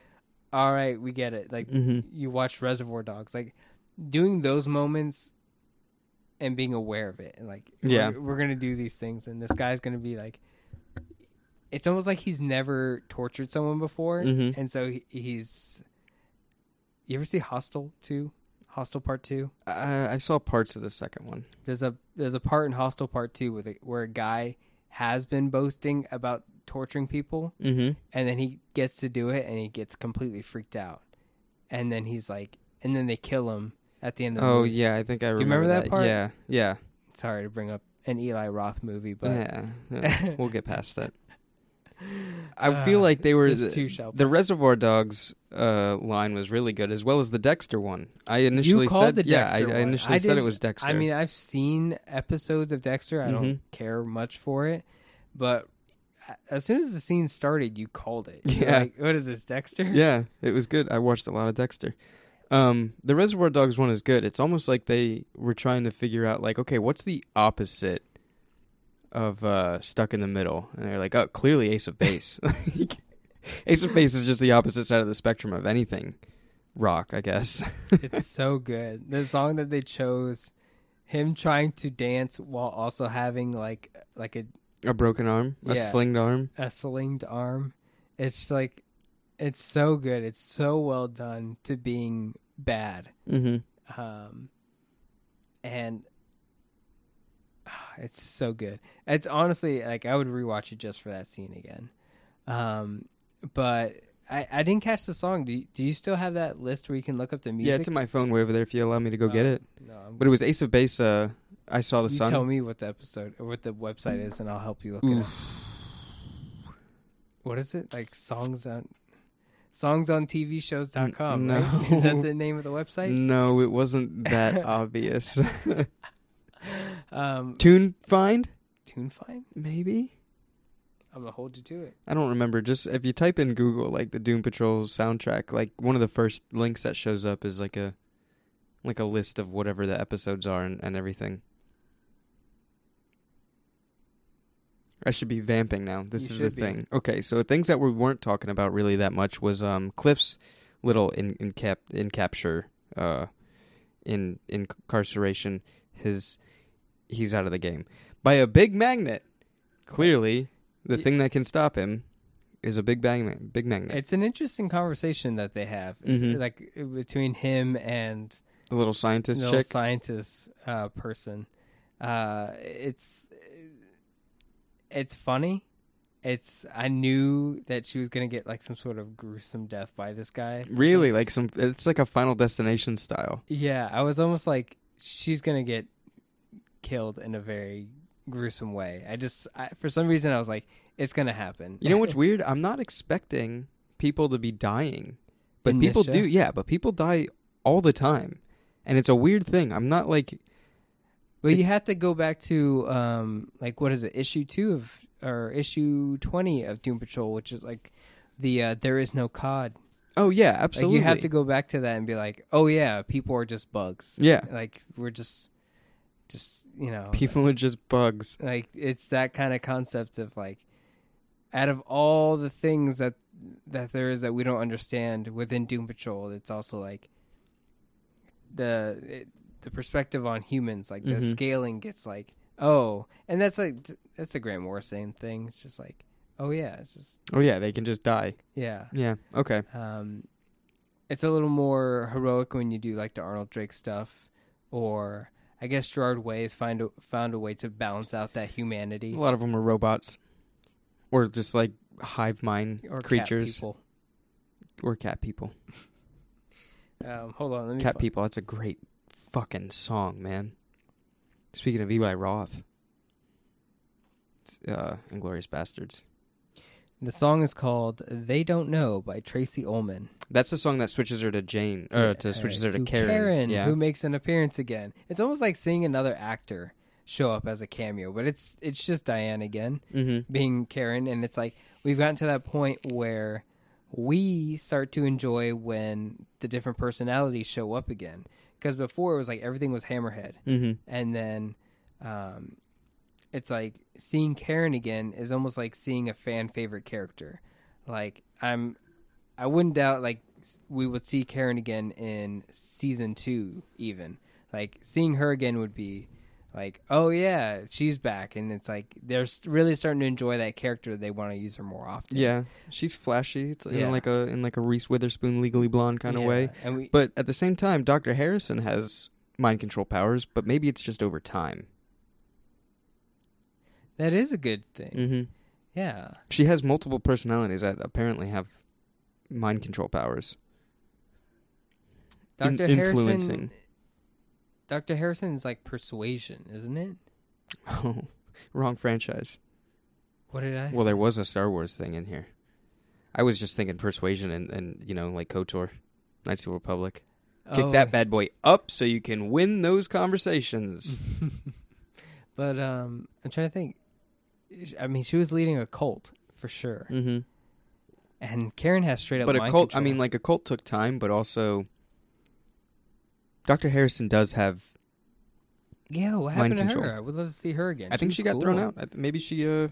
Speaker 5: "All right, we get it." Like
Speaker 6: Mm-hmm.
Speaker 5: you watch Reservoir Dogs, like doing those moments and being aware of it, and like,
Speaker 6: Yeah.
Speaker 5: we're, we're gonna do these things, and this guy's gonna be like, it's almost like he's never tortured someone before,
Speaker 6: Mhm.
Speaker 5: and so he, he's. You ever see Hostel two? Hostel Part two.
Speaker 6: Uh, I saw parts of the second one.
Speaker 5: There's a there's a part in Hostel Part two with a, where a guy has been boasting about torturing people,
Speaker 6: Mm-hmm.
Speaker 5: and then he gets to do it and he gets completely freaked out and then he's like and then they kill him at the end of the
Speaker 6: Oh
Speaker 5: movie.
Speaker 6: yeah, I think I remember,
Speaker 5: remember that part?
Speaker 6: Yeah, yeah,
Speaker 5: sorry to bring up an eli roth movie but
Speaker 6: yeah. yeah. we'll get past that. I feel
Speaker 5: Uh,
Speaker 6: like they were the, the Reservoir Dogs uh, line was really good, as well as the Dexter one. I initially said,
Speaker 5: the
Speaker 6: yeah, I. I initially said it was Dexter.
Speaker 5: I mean, I've seen episodes of Dexter. I
Speaker 6: Mhm.
Speaker 5: don't care much for it, but as soon as the scene started, you called it. You're
Speaker 6: Yeah.
Speaker 5: like, what is this, Dexter?
Speaker 6: yeah, it was good. I watched a lot of Dexter. Um, the Reservoir Dogs one is good. It's almost like they were trying to figure out, like, okay, what's the opposite of uh, Stuck in the Middle? And they're like, oh, clearly Ace of Base. Ace of Base is just the opposite side of the spectrum of anything rock, I guess.
Speaker 5: it's so good. The song that they chose, him trying to dance while also having like like a
Speaker 6: a broken arm, a slinged arm.
Speaker 5: a slinged arm. It's like it's so good. It's so well done to being bad.
Speaker 6: Mm-hmm.
Speaker 5: Um and it's so good. It's honestly like I would rewatch it just for that scene again. Um but I, I didn't catch the song. Do you, do you still have that list where you can look up the music?
Speaker 6: Yeah, it's in my phone way over there if you allow me to go get
Speaker 5: Oh,
Speaker 6: it.
Speaker 5: No, I'm-
Speaker 6: But it was Ace of Base, uh, I saw the
Speaker 5: you
Speaker 6: sun.
Speaker 5: tell me what the episode or what the website is, and I'll help you look it up. What is it? Like songs on songsontvshows.com,
Speaker 6: N-
Speaker 5: right? Is that the name of the website?
Speaker 6: No, it wasn't that obvious.
Speaker 5: Um,
Speaker 6: Tune find
Speaker 5: TuneFind?
Speaker 6: maybe.
Speaker 5: I'm gonna hold you to it.
Speaker 6: I don't remember. Just if you type in Google like the Doom Patrol soundtrack, like one of the first links that shows up is like a like a list of whatever the episodes are and, and everything. I should be vamping now. This
Speaker 5: You
Speaker 6: is the
Speaker 5: be.
Speaker 6: thing. Okay, so things that we weren't talking about really that much was um Cliff's little in in cap in capture uh in incarceration. His he's out of the game by a big magnet. Clearly, the thing that can stop him is a big bang big magnet.
Speaker 5: It's an interesting conversation that they have. It's
Speaker 6: Mhm.
Speaker 5: like between him and
Speaker 6: the little scientist
Speaker 5: the little
Speaker 6: chick.
Speaker 5: scientist uh, person. Uh, it's it's funny. It's I knew that she was gonna get like some sort of gruesome death by this guy.
Speaker 6: really
Speaker 5: some-
Speaker 6: like some it's like a final destination style.
Speaker 5: yeah, I was almost like she's gonna get killed in a very gruesome way. I just I, for some reason I was like it's gonna happen.
Speaker 6: You know what's weird? I'm not expecting people to be dying. But
Speaker 5: In
Speaker 6: people do. Yeah, but people die all the time. And it's a weird thing. I'm not like
Speaker 5: But you have to go back to um like what is it issue two of or issue twenty of Doom Patrol, which is like the uh, there is no COD.
Speaker 6: Oh yeah,
Speaker 5: Like
Speaker 6: absolutely.
Speaker 5: you have to go back to that and be like, oh yeah, people are just bugs.
Speaker 6: Yeah.
Speaker 5: like we're just, just you know,
Speaker 6: People are just bugs.
Speaker 5: like it's that kind of concept of like, out of all the things that that there is that we don't understand within Doom Patrol, it's also like the it, the perspective on humans, like the
Speaker 6: Mhm.
Speaker 5: scaling gets like, oh, and that's like that's a Grant Morrison thing. It's just like, oh yeah, it's just
Speaker 6: Oh yeah, they can just die.
Speaker 5: yeah.
Speaker 6: Yeah. Okay.
Speaker 5: Um, it's a little more heroic when you do like the Arnold Drake stuff, or I guess Gerard Way has find a, found a way to balance out that humanity
Speaker 6: A lot of them are robots, or just like hive mind
Speaker 5: or cat
Speaker 6: creatures,
Speaker 5: people.
Speaker 6: or cat people.
Speaker 5: Um, hold on, let me.
Speaker 6: Cat
Speaker 5: fi-
Speaker 6: people. That's a great fucking song, man. Speaking of Eli Roth, uh, Inglourious Basterds.
Speaker 5: The song is called "They Don't Know" by Tracey Ullman.
Speaker 6: That's the song that switches her to Jane, or to switches her to, Karen. yeah.
Speaker 5: who makes an appearance again. It's almost like seeing another actor show up as a cameo, but it's it's just Diane again.
Speaker 6: mm-hmm.
Speaker 5: being Karen, and it's like we've gotten to that point where we start to enjoy when the different personalities show up again. Because before it was like everything was Hammerhead,
Speaker 6: Mm-hmm.
Speaker 5: and then um, it's like seeing Karen again is almost like seeing a fan favorite character. Like I'm, I wouldn't doubt like we would see Karen again in season two, even like seeing her again would be like, oh yeah, she's back, and it's like they're really starting to enjoy that character. They want to use her more often.
Speaker 6: Yeah, she's flashy. It's
Speaker 5: Yeah.
Speaker 6: in like a in like a Reese Witherspoon Legally Blonde kind of
Speaker 5: Yeah,
Speaker 6: way.
Speaker 5: And we,
Speaker 6: But at the same time, Doctor Harrison has mind control powers, but maybe it's just over time.
Speaker 5: That is a good thing.
Speaker 6: Mm-hmm.
Speaker 5: Yeah,
Speaker 6: She has multiple personalities that apparently have mind control powers. In-
Speaker 5: Doctor Harrison.
Speaker 6: influencing.
Speaker 5: Doctor Harrison is like persuasion, isn't it?
Speaker 6: Oh, wrong franchise.
Speaker 5: What did I?
Speaker 6: Well,
Speaker 5: say?
Speaker 6: there was a Star Wars thing in here. I was just thinking Persuasion and, and you know, like KOTOR, Knights of the Republic. Kick
Speaker 5: Oh,
Speaker 6: that bad boy up so you can win those conversations.
Speaker 5: but um, I'm trying to think. I mean, she was leading a cult for sure,
Speaker 6: mm-hmm.
Speaker 5: and Karen has straight up.
Speaker 6: But a cult, I mean, like a cult took time, but also Dr. Harrison does have.
Speaker 5: yeah, what
Speaker 6: mind
Speaker 5: happened to
Speaker 6: control.
Speaker 5: her? I would love to see her again.
Speaker 6: I think she got thrown out. Maybe she, uh,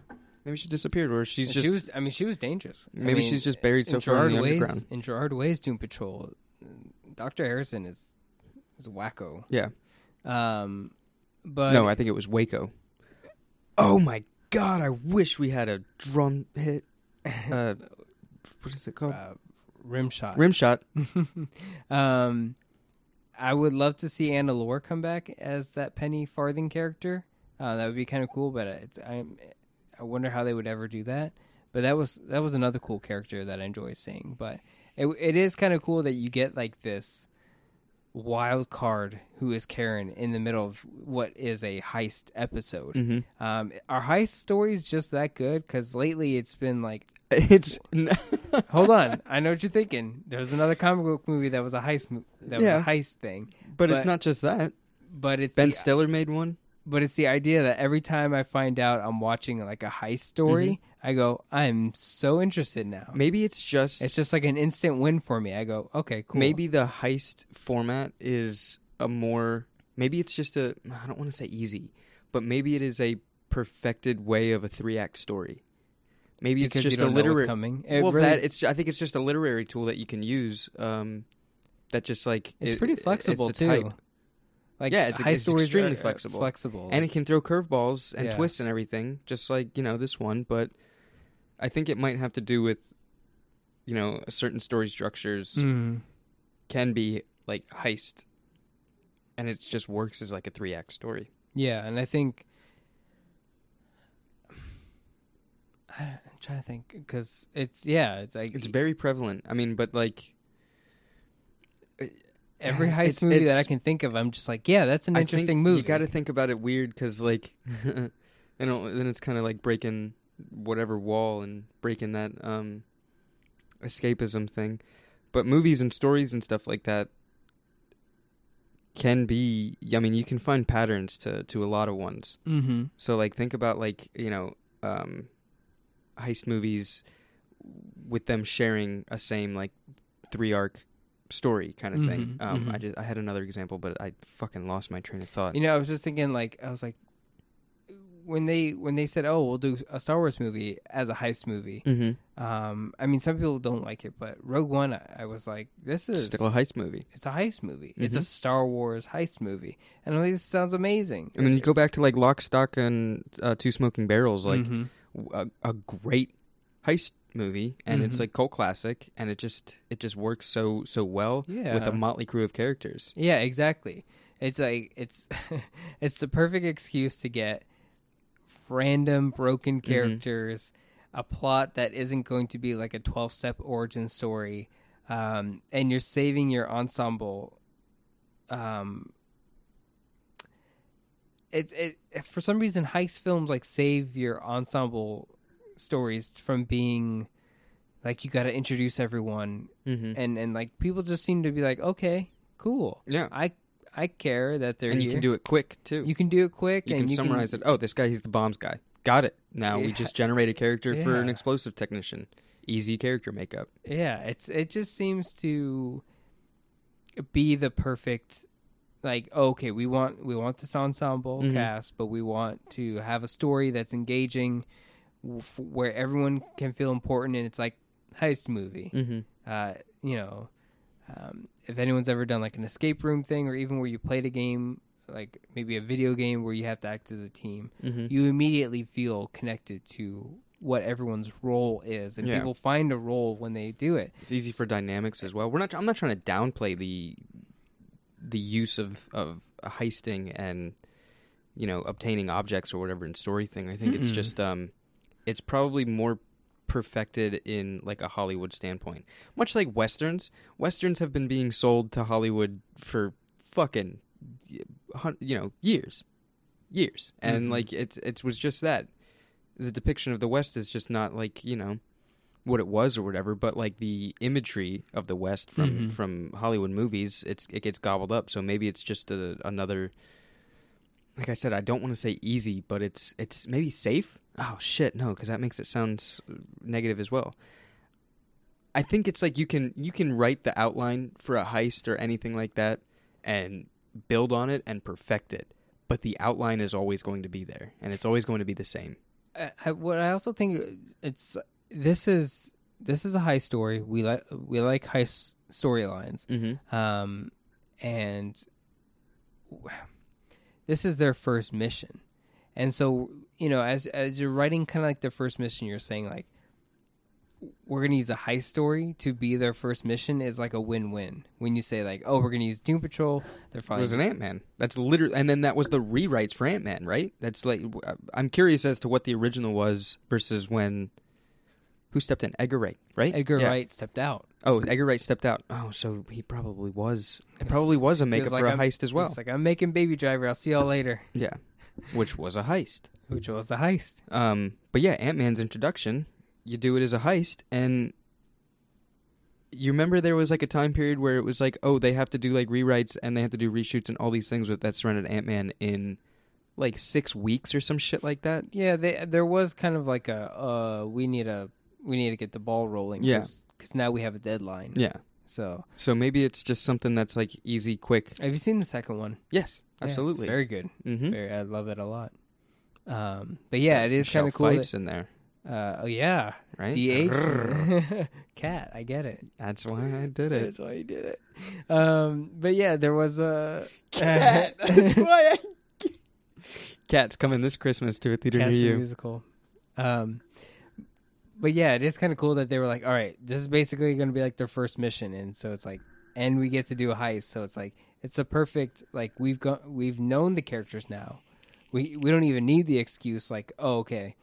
Speaker 6: maybe she disappeared, or she's
Speaker 5: And
Speaker 6: just.
Speaker 5: she was. I mean, she was dangerous. I
Speaker 6: maybe
Speaker 5: mean,
Speaker 6: she's just buried so far in the
Speaker 5: Way's,
Speaker 6: underground.
Speaker 5: In Gerard Way's Doom Patrol, Doctor Harrison is is wacko.
Speaker 6: Yeah.
Speaker 5: Um, but
Speaker 6: no, I think it was Waco. Oh my god! I wish we had a drum hit. Uh, what is it called?
Speaker 5: uh, rim shot.
Speaker 6: Rim shot.
Speaker 5: um, I would love to see Anna Lore come back as that Penny Farthing character. Uh, that would be kind of cool, but it's, I I wonder how they would ever do that. But that was that was another cool character that I enjoy seeing. But it it is kind of cool that you get like this wild card who is Karen in the middle of what is a heist episode.
Speaker 6: Mm-hmm.
Speaker 5: Um, are heist stories just that good? Because lately it's been like,
Speaker 6: It's
Speaker 5: hold on, I know what you're thinking. There was another comic book movie that was a heist, mo- that
Speaker 6: Yeah.
Speaker 5: was a heist thing,
Speaker 6: but it's not just that.
Speaker 5: but it's
Speaker 6: Ben
Speaker 5: the,
Speaker 6: Stiller made one.
Speaker 5: but it's the idea that every time I find out I'm watching like a heist story, I go, I'm so interested now.
Speaker 6: Maybe it's just
Speaker 5: It's just like an instant win for me. I go, okay, cool.
Speaker 6: maybe the heist format is a more maybe it's just a I don't want to say easy, but maybe it is a perfected way of a three act story. Maybe
Speaker 5: because
Speaker 6: it's just
Speaker 5: you don't
Speaker 6: a
Speaker 5: know what's
Speaker 6: literary.
Speaker 5: coming. It
Speaker 6: well,
Speaker 5: really-
Speaker 6: that it's ju- I think it's just a literary tool that you can use. Um, that just like
Speaker 5: it's
Speaker 6: it-
Speaker 5: pretty
Speaker 6: it-
Speaker 5: flexible
Speaker 6: it's a
Speaker 5: too.
Speaker 6: type.
Speaker 5: Like
Speaker 6: Yeah, it's- it's
Speaker 5: stories
Speaker 6: extremely
Speaker 5: are- are
Speaker 6: flexible.
Speaker 5: Flexible,
Speaker 6: and it can throw curveballs and
Speaker 5: Yeah.
Speaker 6: twists and everything, just like you know this one. But I think it might have to do with you know certain story structures
Speaker 5: Mhm.
Speaker 6: can be like heist, and it just works as like a three act story.
Speaker 5: Yeah, and I think I, I'm trying to think because it's yeah, it's like
Speaker 6: It's very prevalent. I mean, but like
Speaker 5: every heist
Speaker 6: it's-
Speaker 5: movie that I can think of. I'm just like, yeah, that's an
Speaker 6: I
Speaker 5: interesting movie.
Speaker 6: You got to think about it weird because like, you know, then it's kind of like breaking whatever wall and breaking that um escapism thing. But movies and stories and stuff like that can be. I mean, you can find patterns to to a lot of ones.
Speaker 5: mm-hmm.
Speaker 6: So like, think about like you know, um, heist movies with them sharing a same like three arc story kind of thing.
Speaker 5: Mhm,
Speaker 6: Um, I
Speaker 5: mhm.
Speaker 6: just I had another example, but I fucking lost my train of thought.
Speaker 5: You know, I was just thinking like I was like when they when they said, "Oh, we'll do a Star Wars movie as a heist movie."
Speaker 6: mm-hmm.
Speaker 5: Um, I mean, some people don't like it, but Rogue One, I, I was like, "This is
Speaker 6: Still a heist movie.
Speaker 5: it's a heist movie. It's a
Speaker 6: Mhm.
Speaker 5: Star Wars heist movie," and like, "This sounds amazing."
Speaker 6: And then you go back to like Lock, Stock, and uh, Two Smoking Barrels, like
Speaker 5: Mhm.
Speaker 6: w- a, a great heist movie, and it's
Speaker 5: Mhm.
Speaker 6: like cult classic, and it just it just works so so well with
Speaker 5: Yeah.
Speaker 6: a motley crew of characters.
Speaker 5: Yeah, exactly. It's like it's it's the perfect excuse to get random broken
Speaker 6: Mm-hmm.
Speaker 5: characters, a plot that isn't going to be like a twelve step origin story, um, and you're saving your ensemble. Um, it it for some reason heist films like save your ensemble stories from being like you got to introduce everyone
Speaker 6: Mm-hmm.
Speaker 5: and and like people just seem to be like okay cool
Speaker 6: Yeah,
Speaker 5: i i care that they're
Speaker 6: and you
Speaker 5: here.
Speaker 6: can do it quick too.
Speaker 5: you can do it quick
Speaker 6: You
Speaker 5: and
Speaker 6: can
Speaker 5: you
Speaker 6: summarize it. Oh, this guy, he's the bombs guy. Got it. Now we just generate a character for an explosive technician. Easy character makeup.
Speaker 5: yeah it's it just seems to be the perfect like okay we want we want this ensemble
Speaker 6: Mhm.
Speaker 5: cast but we want to have a story that's engaging where everyone can feel important and it's like heist movie
Speaker 6: Mm-hmm.
Speaker 5: uh, you know, um, if anyone's ever done like an escape room thing, or even where you played a game, like maybe a video game where you have to act as a team,
Speaker 6: Mm-hmm.
Speaker 5: you immediately feel connected to what everyone's role is, and
Speaker 6: Yeah.
Speaker 5: people find a role when they do it.
Speaker 6: It's easy for dynamics as well. We're not. I'm not trying to downplay the the use of of heisting and you know obtaining objects or whatever in story thing. I think it's
Speaker 5: Mm-mm.
Speaker 6: just um, it's probably more perfected in like a Hollywood standpoint. Much like westerns, westerns have been being sold to Hollywood for fucking you know years, years, and
Speaker 5: Mhm.
Speaker 6: like it it was just that the depiction of the West is just not like you know what it was or whatever, but like the imagery of the West from
Speaker 5: Mhm.
Speaker 6: from Hollywood movies, it's it gets gobbled up. So maybe it's just a, another. Like I said, I don't want to say easy, but it's it's maybe safe. Oh shit, no, because that makes it sound negative as well. I think it's like you can you can write the outline for a heist or anything like that, and build on it and perfect it. But the outline is always going to be there, and it's always going to be the same.
Speaker 5: I, I, what I also think it's this is this is a heist story. We like we like s- storylines.
Speaker 6: Mm-hmm.
Speaker 5: um, and this is their first mission. And so, you know, as as you're writing kind of like their first mission, you're saying like, we're gonna use a heist story to be their first mission is like a win-win. When you say like, oh, we're gonna use Doom Patrol, they're fine.
Speaker 6: It was an Ant Man. That's literally, and then that was the rewrites for Ant Man, right? That's like, I'm curious as to what the original was versus when Who stepped in? Edgar Wright, right?
Speaker 5: Edgar
Speaker 6: Yeah.
Speaker 5: Wright stepped out.
Speaker 6: Oh, Edgar Wright stepped out. Oh, so he probably was. It probably was a makeup
Speaker 5: was like,
Speaker 6: for a
Speaker 5: I'm-
Speaker 6: heist as well.
Speaker 5: It's like I'm making Baby Driver. I'll see y'all later,
Speaker 6: yeah, which was a heist.
Speaker 5: which was a heist.
Speaker 6: Um, but yeah, Ant Man's introduction, you do it as a heist, and you remember there was like a time period where it was like, oh, they have to do like rewrites and they have to do reshoots and all these things with that surrounded Ant Man in like six weeks or some shit like that.
Speaker 5: Yeah, they, there was kind of like a uh, we need a we need to get the ball rolling.
Speaker 6: Yeah.
Speaker 5: because now we have a deadline.
Speaker 6: Yeah.
Speaker 5: So,
Speaker 6: So maybe it's just something that's like easy, quick.
Speaker 5: have you seen the second one?
Speaker 6: Yes,
Speaker 5: Yeah, it's
Speaker 6: absolutely.
Speaker 5: very good.
Speaker 6: mm-hmm.
Speaker 5: Very, I love it a lot. Um, but yeah, it is kind of cool.
Speaker 6: Fights
Speaker 5: That,
Speaker 6: in there,
Speaker 5: uh, oh yeah,
Speaker 6: right?
Speaker 5: DH cat. I get it.
Speaker 6: That's why I did it.
Speaker 5: That's why you did it. Um, but yeah, there was a
Speaker 6: Cat. That's why I. Cat's coming this Christmas to a theater
Speaker 5: Cats
Speaker 6: near you.
Speaker 5: musical. Um, but yeah, it is kind of cool that they were like, all right, this is basically going to be like their first mission, and so it's like, and we get to do a heist, so it's like it's a perfect like we've got we've known the characters now. We we don't even need the excuse like, oh okay,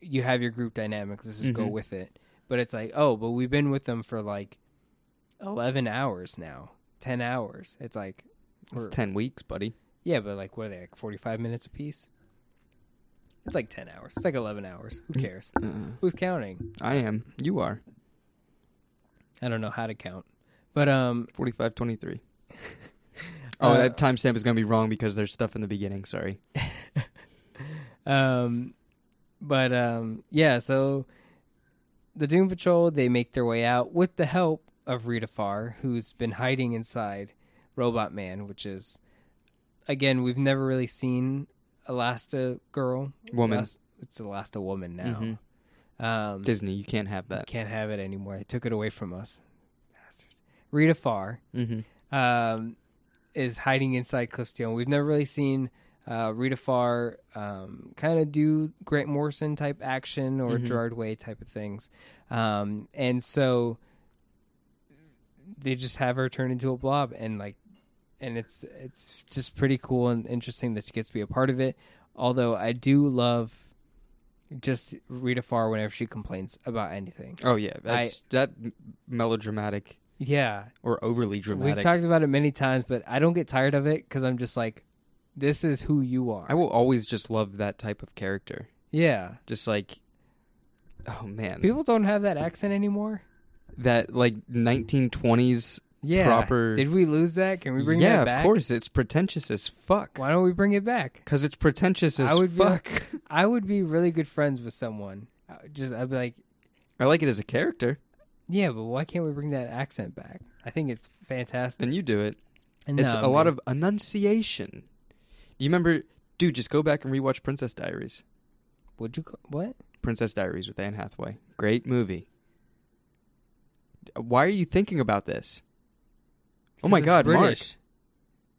Speaker 5: you have your group dynamic, let's just go
Speaker 6: Mhm.
Speaker 5: with it. But it's like, oh, but we've been with them for like eleven hours now, ten hours. It's like,
Speaker 6: It's ten weeks, buddy.
Speaker 5: yeah, but like, what are they like forty five minutes a piece? It's like ten hours. It's like eleven hours. Who cares?
Speaker 6: Uh,
Speaker 5: Who's counting?
Speaker 6: I am. You are.
Speaker 5: I don't know how to count. But um,
Speaker 6: Forty-five twenty-three. Oh,
Speaker 5: Uh,
Speaker 6: that timestamp is gonna be wrong because there's stuff in the beginning. Sorry.
Speaker 5: um, but um, yeah. So the Doom Patrol they make their way out with the help of Rita Farr, who's been hiding inside Robot Man, which is again we've never really seen Elasta Girl
Speaker 6: Woman.
Speaker 5: It's Elasti-Woman now.
Speaker 6: Mhm.
Speaker 5: Um,
Speaker 6: Disney, you can't have that.
Speaker 5: Can't have it anymore. They took it away from us. Bastards. Rita Farr
Speaker 6: Mm-hmm.
Speaker 5: um, is hiding inside Cliff Steele. We've never really seen uh, Rita Farr um, kind of do Grant Morrison type action or
Speaker 6: Mhm.
Speaker 5: Gerard Way type of things. Um, and so they just have her turn into a blob and like and it's it's just pretty cool and interesting that she gets to be a part of it. Although I do love just Rita Farr whenever she complains about anything.
Speaker 6: Oh yeah, that's that melodramatic
Speaker 5: Yeah,
Speaker 6: or overly dramatic.
Speaker 5: we've talked about it many times, but I don't get tired of it because I'm just like, this is who you are.
Speaker 6: I will always just love that type of character.
Speaker 5: yeah,
Speaker 6: Just like, oh man,
Speaker 5: people don't have that accent anymore.
Speaker 6: that like 1920s
Speaker 5: Yeah,
Speaker 6: proper.
Speaker 5: Did we lose that? Can we bring
Speaker 6: yeah,
Speaker 5: that back?
Speaker 6: Yeah, of course. It's pretentious as fuck.
Speaker 5: Why don't we bring it back?
Speaker 6: Because it's pretentious as
Speaker 5: I would be-
Speaker 6: fuck.
Speaker 5: I would be really good friends with someone. I Just I'd be like,
Speaker 6: I like it as a character.
Speaker 5: yeah, but why can't we bring that accent back? I think it's fantastic.
Speaker 6: Then you do it.
Speaker 5: And
Speaker 6: It's
Speaker 5: no,
Speaker 6: a lot of enunciation. You remember, dude? Just go back and rewatch Princess Diaries.
Speaker 5: Would you what?
Speaker 6: Princess Diaries with Anne Hathaway. Great movie. Why are you thinking about this? Oh my
Speaker 5: it's
Speaker 6: God, Mark.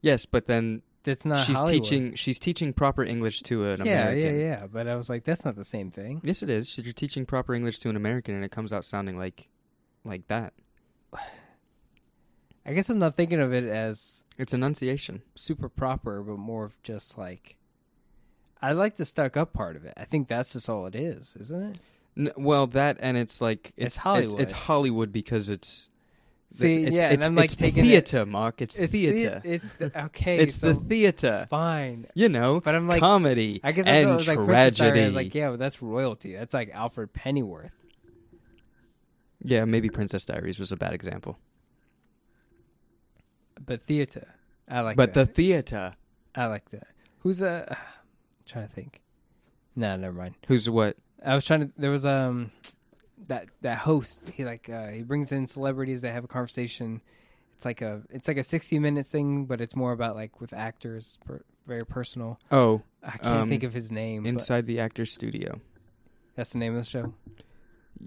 Speaker 6: Yes, but then
Speaker 5: That's not.
Speaker 6: she's
Speaker 5: Hollywood.
Speaker 6: teaching. She's teaching proper English to an
Speaker 5: Yeah,
Speaker 6: American.
Speaker 5: yeah, yeah. But I was like, that's not the same thing.
Speaker 6: Yes, it is. You're teaching proper English to an American, and it comes out sounding like, like that.
Speaker 5: I guess I'm not thinking of it as
Speaker 6: It's enunciation.
Speaker 5: super proper, but more of just like I like the stuck up part of it. I think that's just all it is, isn't it?
Speaker 6: N- well, that and it's like
Speaker 5: It's
Speaker 6: it's
Speaker 5: Hollywood.
Speaker 6: It's, Hollywood because it's.
Speaker 5: See,
Speaker 6: it's,
Speaker 5: yeah, and
Speaker 6: it's,
Speaker 5: I'm, like, taking it-
Speaker 6: theater, Mark. It's,
Speaker 5: It's
Speaker 6: theater.
Speaker 5: The, it's the, okay.
Speaker 6: it's
Speaker 5: so
Speaker 6: the theater.
Speaker 5: fine,
Speaker 6: You know,
Speaker 5: but I'm like,
Speaker 6: comedy
Speaker 5: I guess that's
Speaker 6: and
Speaker 5: what I was like.
Speaker 6: Tragedy.
Speaker 5: I was like, yeah, but that's royalty. That's like Alfred Pennyworth.
Speaker 6: Yeah, maybe Princess Diaries was a bad example,
Speaker 5: But theater, I like.
Speaker 6: but the theater.
Speaker 5: I like that. Who's a? Uh, trying to think. No, never mind.
Speaker 6: Who's what?
Speaker 5: I was trying to. There was um that that host. He like uh, he brings in celebrities. They have a conversation. It's like a it's like a sixty minute thing, but it's more about like with actors, per, very personal.
Speaker 6: Oh,
Speaker 5: I can't
Speaker 6: Um,
Speaker 5: think of his name.
Speaker 6: Inside the Actors Studio.
Speaker 5: that's the name of the show.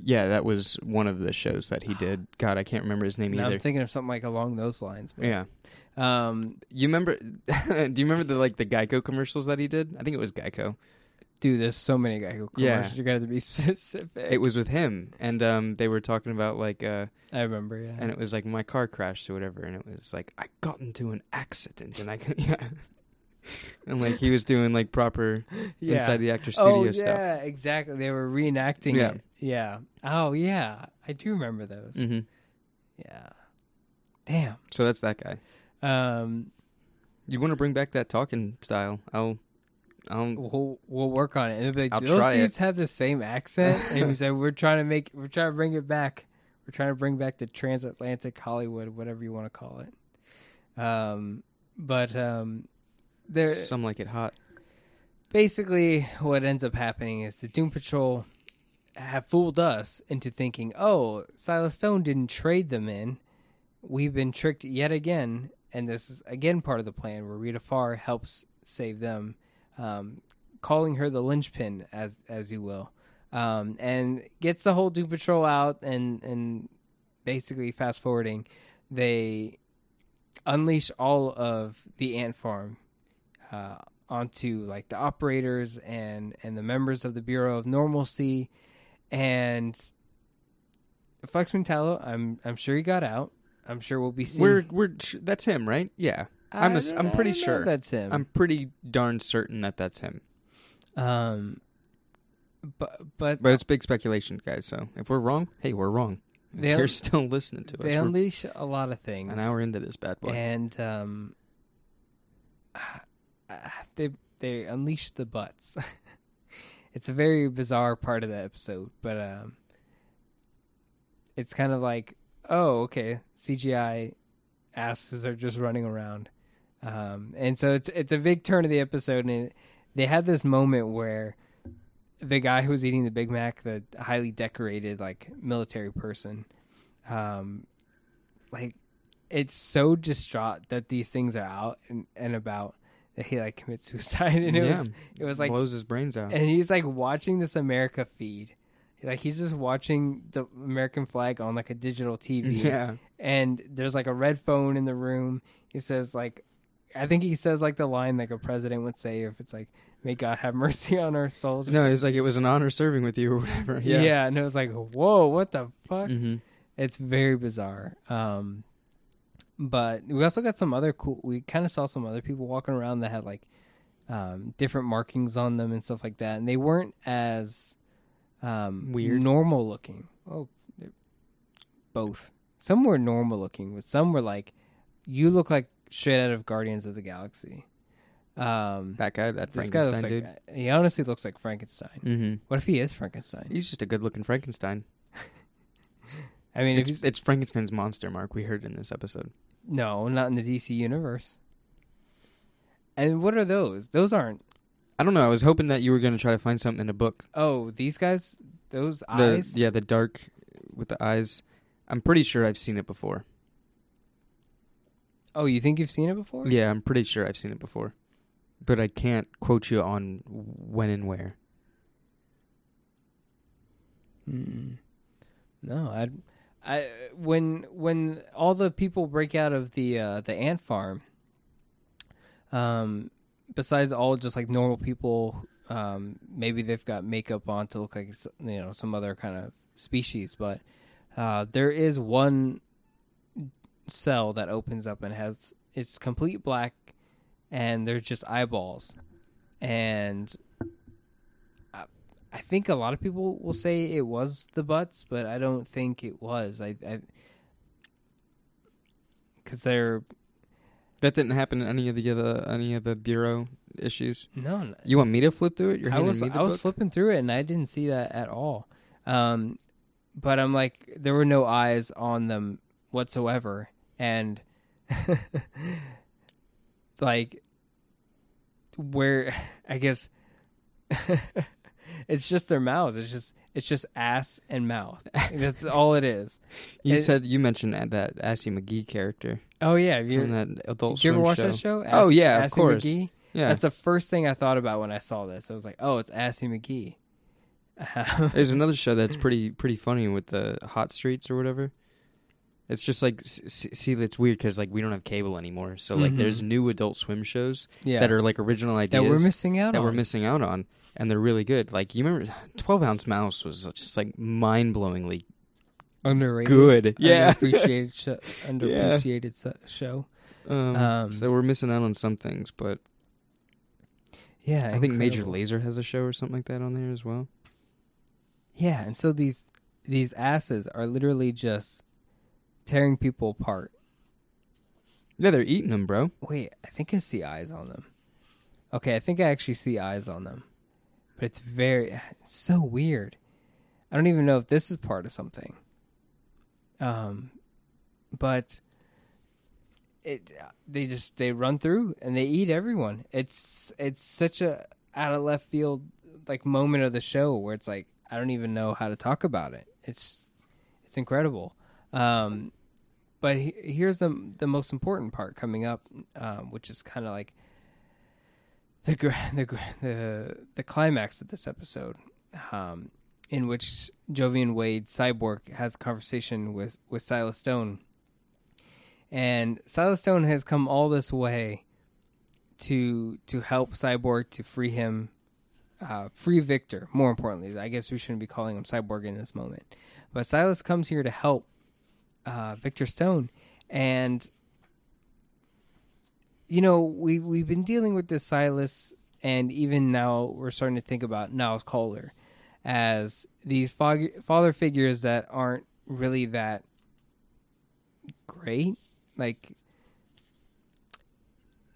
Speaker 6: Yeah, that was one of the shows that he did. God, I can't remember his name
Speaker 5: Now
Speaker 6: either.
Speaker 5: I'm thinking of something like along those lines. But,
Speaker 6: yeah,
Speaker 5: Um,
Speaker 6: you remember? do you remember the like the Geico commercials that he did? I think it was Geico.
Speaker 5: Dude, there's so many guy commercials.
Speaker 6: Yeah.
Speaker 5: You got to be specific.
Speaker 6: It was with him, and um, they were talking about like, uh,
Speaker 5: I remember. Yeah.
Speaker 6: and it was like my car crashed or whatever, and it was like I got into an accident, and I could, yeah, and like he was doing like proper
Speaker 5: Yeah.
Speaker 6: inside the actor studio
Speaker 5: oh,
Speaker 6: stuff.
Speaker 5: yeah, exactly. They were reenacting
Speaker 6: Yeah.
Speaker 5: it. Yeah. Oh, yeah. I do remember those.
Speaker 6: hmm
Speaker 5: Yeah. Damn.
Speaker 6: So that's that guy.
Speaker 5: Um,
Speaker 6: You want to bring back that talking style? I'll, I'll.
Speaker 5: we'll we'll work on it. And they'll be like, those dudes
Speaker 6: it."
Speaker 5: have the same accent, and we said we're trying to make we're trying to bring it back. We're trying to bring back the transatlantic Hollywood, whatever you want to call it. Um, but um, there
Speaker 6: Some like it hot.
Speaker 5: basically what ends up happening is the Doom Patrol have fooled us into thinking, oh, Silas Stone didn't trade them in. We've been tricked yet again, and this is again part of the plan where Rita Farr helps save them, um, calling her the linchpin, as as you will, um, and gets the whole Doom Patrol out, and and basically fast forwarding, they unleash all of the ant farm uh, onto like the operators and and the members of the Bureau of Normalcy, and Flex Mentallo. I'm I'm sure he got out. I'm sure we'll be seeing.
Speaker 6: We're we're that's him, right? Yeah. I'm
Speaker 5: don't-
Speaker 6: I'm pretty sure.
Speaker 5: that's him.
Speaker 6: I'm pretty darn certain that that's him.
Speaker 5: um, but but
Speaker 6: But it's big speculation, guys. So if we're wrong, hey, we're wrong. If
Speaker 5: They
Speaker 6: you're still listening to us.
Speaker 5: they
Speaker 6: We're
Speaker 5: unleash a lot of things.
Speaker 6: an hour into this bad boy.
Speaker 5: and um, they they unleash the butts. it's a very bizarre part of the episode, but um, it's kind of like, oh, okay, CGI asses are just running around, um, and so it's it's a big turn of the episode, and it, they had this moment where the guy who was eating the Big Mac, the highly decorated like military person, um, like it's so distraught that these things are out and, and about that he like commits suicide and it
Speaker 6: yeah,
Speaker 5: was it was like
Speaker 6: blows his brains out.
Speaker 5: and he's like watching this America feed. Like he's just watching the American flag on like a digital TV.
Speaker 6: yeah,
Speaker 5: And there's like a red phone in the room. He says like I think he says like the line like a president would say if it's like may God have mercy on our souls.
Speaker 6: no, it's like it was an honor serving with you or whatever.
Speaker 5: yeah.
Speaker 6: Yeah,
Speaker 5: and it was like, whoa, what the fuck?
Speaker 6: hmm
Speaker 5: It's very bizarre. Um, but we also got some other cool. We kind of saw some other people walking around that had like um, different markings on them and stuff like that, and they weren't as um,
Speaker 6: Weird?
Speaker 5: normal looking. Oh, they're both. Some were normal looking, but some were like, you look like straight out of Guardians of the Galaxy. Um,
Speaker 6: That guy, that
Speaker 5: this guy
Speaker 6: Frankenstein
Speaker 5: looks like
Speaker 6: dude.
Speaker 5: he honestly looks like Frankenstein.
Speaker 6: hmm
Speaker 5: What if he is Frankenstein?
Speaker 6: He's just a good-looking Frankenstein.
Speaker 5: I mean,
Speaker 6: It's, it's Frankenstein's monster, Mark. We heard in this episode.
Speaker 5: No, not in the DC universe. And what are those? Those aren't.
Speaker 6: I don't know. I was hoping that you were going to try to find something in a book.
Speaker 5: Oh, these guys. Those
Speaker 6: The
Speaker 5: eyes.
Speaker 6: yeah, the dark with the eyes. I'm pretty sure I've seen it before.
Speaker 5: Oh, you think you've seen it before?
Speaker 6: Yeah, I'm pretty sure I've seen it before, but I can't quote you on when and where.
Speaker 5: Mm. No, I. I when when all the people break out of the uh, the ant farm. Um, besides all just like normal people, um, maybe they've got makeup on to look like you know some other kind of species, but uh, there is one cell that opens up and has it's complete black, and there's just eyeballs, and I, I think a lot of people will say it was the butts, but I don't think it was. I, I because they're
Speaker 6: That didn't happen in any of the other any of the bureau issues.
Speaker 5: no,
Speaker 6: You want me to flip through it? You're
Speaker 5: I was
Speaker 6: me the
Speaker 5: I was
Speaker 6: book?
Speaker 5: flipping through it and I didn't see that at all. Um, but I'm like, there were no eyes on them whatsoever, and like where I guess it's just their mouths. It's just it's just ass and mouth. That's all it is.
Speaker 6: you
Speaker 5: it-
Speaker 6: said you mentioned that, Assy McGee character
Speaker 5: Oh yeah, have you,
Speaker 6: from that Adult
Speaker 5: you ever watch
Speaker 6: show.
Speaker 5: that show?
Speaker 6: Oh, yeah, of course.
Speaker 5: McGee?
Speaker 6: Yeah,
Speaker 5: That's the first thing I thought about when I saw this. I was like, oh, it's Assy McGee.
Speaker 6: There's another show that's pretty pretty funny with the hot streets or whatever. It's just like see, it's weird because like we don't have cable anymore, so like
Speaker 5: Mhm.
Speaker 6: there's new Adult Swim shows
Speaker 5: yeah,
Speaker 6: that are like original ideas
Speaker 5: that we're missing out
Speaker 6: that
Speaker 5: on.
Speaker 6: we're missing out on, and they're really good. Like you remember, Twelve Ounce Mouse was just like mind blowingly
Speaker 5: underrated,
Speaker 6: good. Yeah,
Speaker 5: underappreciated, sh- underappreciated so- show.
Speaker 6: um,
Speaker 5: Um,
Speaker 6: so we're missing out on some things, but
Speaker 5: Yeah,
Speaker 6: I think Major. Lazer has a show or something like that on there as well.
Speaker 5: Yeah, and so these these asses are literally just tearing people apart.
Speaker 6: Yeah, they're eating them, bro.
Speaker 5: Wait, I think I see eyes on them. Okay, I think I actually see eyes on them. But it's very it's so weird. I don't even know if this is part of something. Um but it they just they run through and they eat everyone. It's it's such a out of left field like moment of the show where it's like I don't even know how to talk about it. It's it's incredible. Um but he, here's the the most important part coming up, um, which is kind of like the the the the climax of this episode, um, in which Joivan Wade Cyborg has a conversation with with Silas Stone, and Silas Stone has come all this way to to help Cyborg to free him, uh, free Victor. More importantly, I guess we shouldn't be calling him Cyborg in this moment, but Silas comes here to help uh, Victor Stone, and you know we we've been dealing with this Silas, and even now we're starting to think about Niles Caulder as these fog- father figures that aren't really that great, like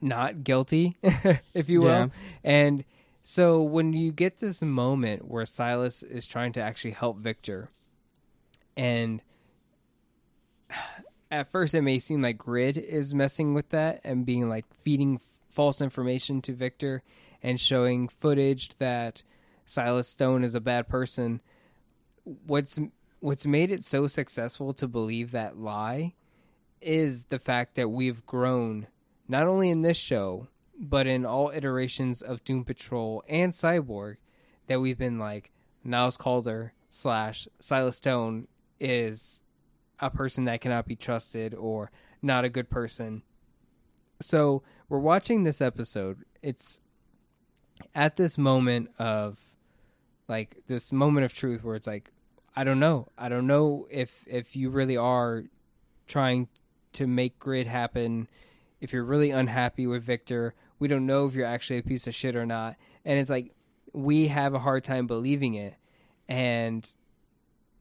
Speaker 5: not guilty, if you will,
Speaker 6: Yeah.
Speaker 5: and. So when you get this moment where Silas is trying to actually help Victor, and at first it may seem like Grid is messing with that and being like feeding false information to Victor and showing footage that Silas Stone is a bad person. What's what's made it so successful to believe that lie is the fact that we've grown not only in this show but in all iterations of Doom Patrol and Cyborg that we've been like Niles Caulder slash Silas Stone is a person that cannot be trusted or not a good person. So we're watching this episode. It's at this moment of like this moment of truth where it's like I don't know. I don't know if if you really are trying to make grid happen. If you're really unhappy with Victor, we don't know if you're actually a piece of shit or not. And it's like we have a hard time believing it. And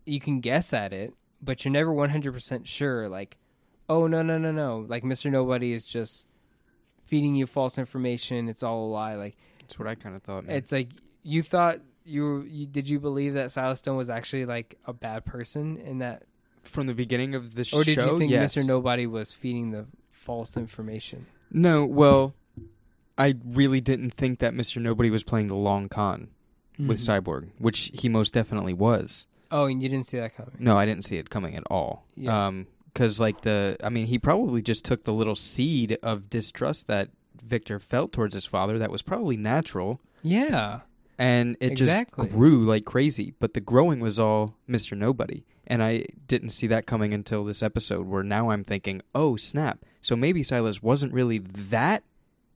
Speaker 5: you can guess at it, but you're never 100% sure like oh no no no no like mr nobody is just feeding you false information it's all a lie like
Speaker 6: That's what I kind of thought. Man.
Speaker 5: it's like you thought you, were, you did you believe that silas stone was actually like a bad person in that
Speaker 6: from the beginning of the show
Speaker 5: or did you think
Speaker 6: yes.
Speaker 5: mr nobody was feeding the false information
Speaker 6: No, well, I really didn't think that Mr. Nobody was playing the long con with
Speaker 5: Mhm.
Speaker 6: Cyborg, which he most definitely was.
Speaker 5: Oh and you didn't see that coming
Speaker 6: No, I didn't see it coming at all.
Speaker 5: Yeah.
Speaker 6: Um, because like the, I mean, he probably just took the little seed of distrust that Victor felt towards his father. That was probably natural,
Speaker 5: yeah
Speaker 6: and it
Speaker 5: Exactly.
Speaker 6: just grew like crazy. But the growing was all Mr. Nobody, and I didn't see that coming until this episode. Where now I'm thinking, oh snap! So maybe Silas wasn't really that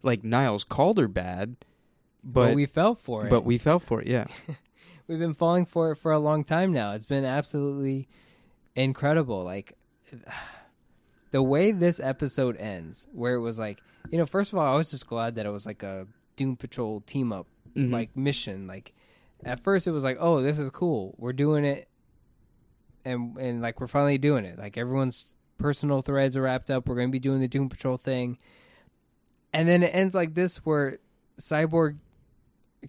Speaker 6: like Niles Caulder bad,
Speaker 5: but
Speaker 6: but
Speaker 5: we fell for it
Speaker 6: but we fell for it. Yeah,
Speaker 5: we've been falling for it for a long time now. It's been absolutely incredible. Like the way this episode ends, where it was like, you know, first of all, I was just glad that it was like a Doom Patrol team up
Speaker 6: Mhm.
Speaker 5: like mission. Like at first it was like, oh, this is cool. We're doing it and and like we're finally doing it. Like everyone's personal threads are wrapped up. We're going to be doing the Doom Patrol thing. And then it ends like this where Cyborg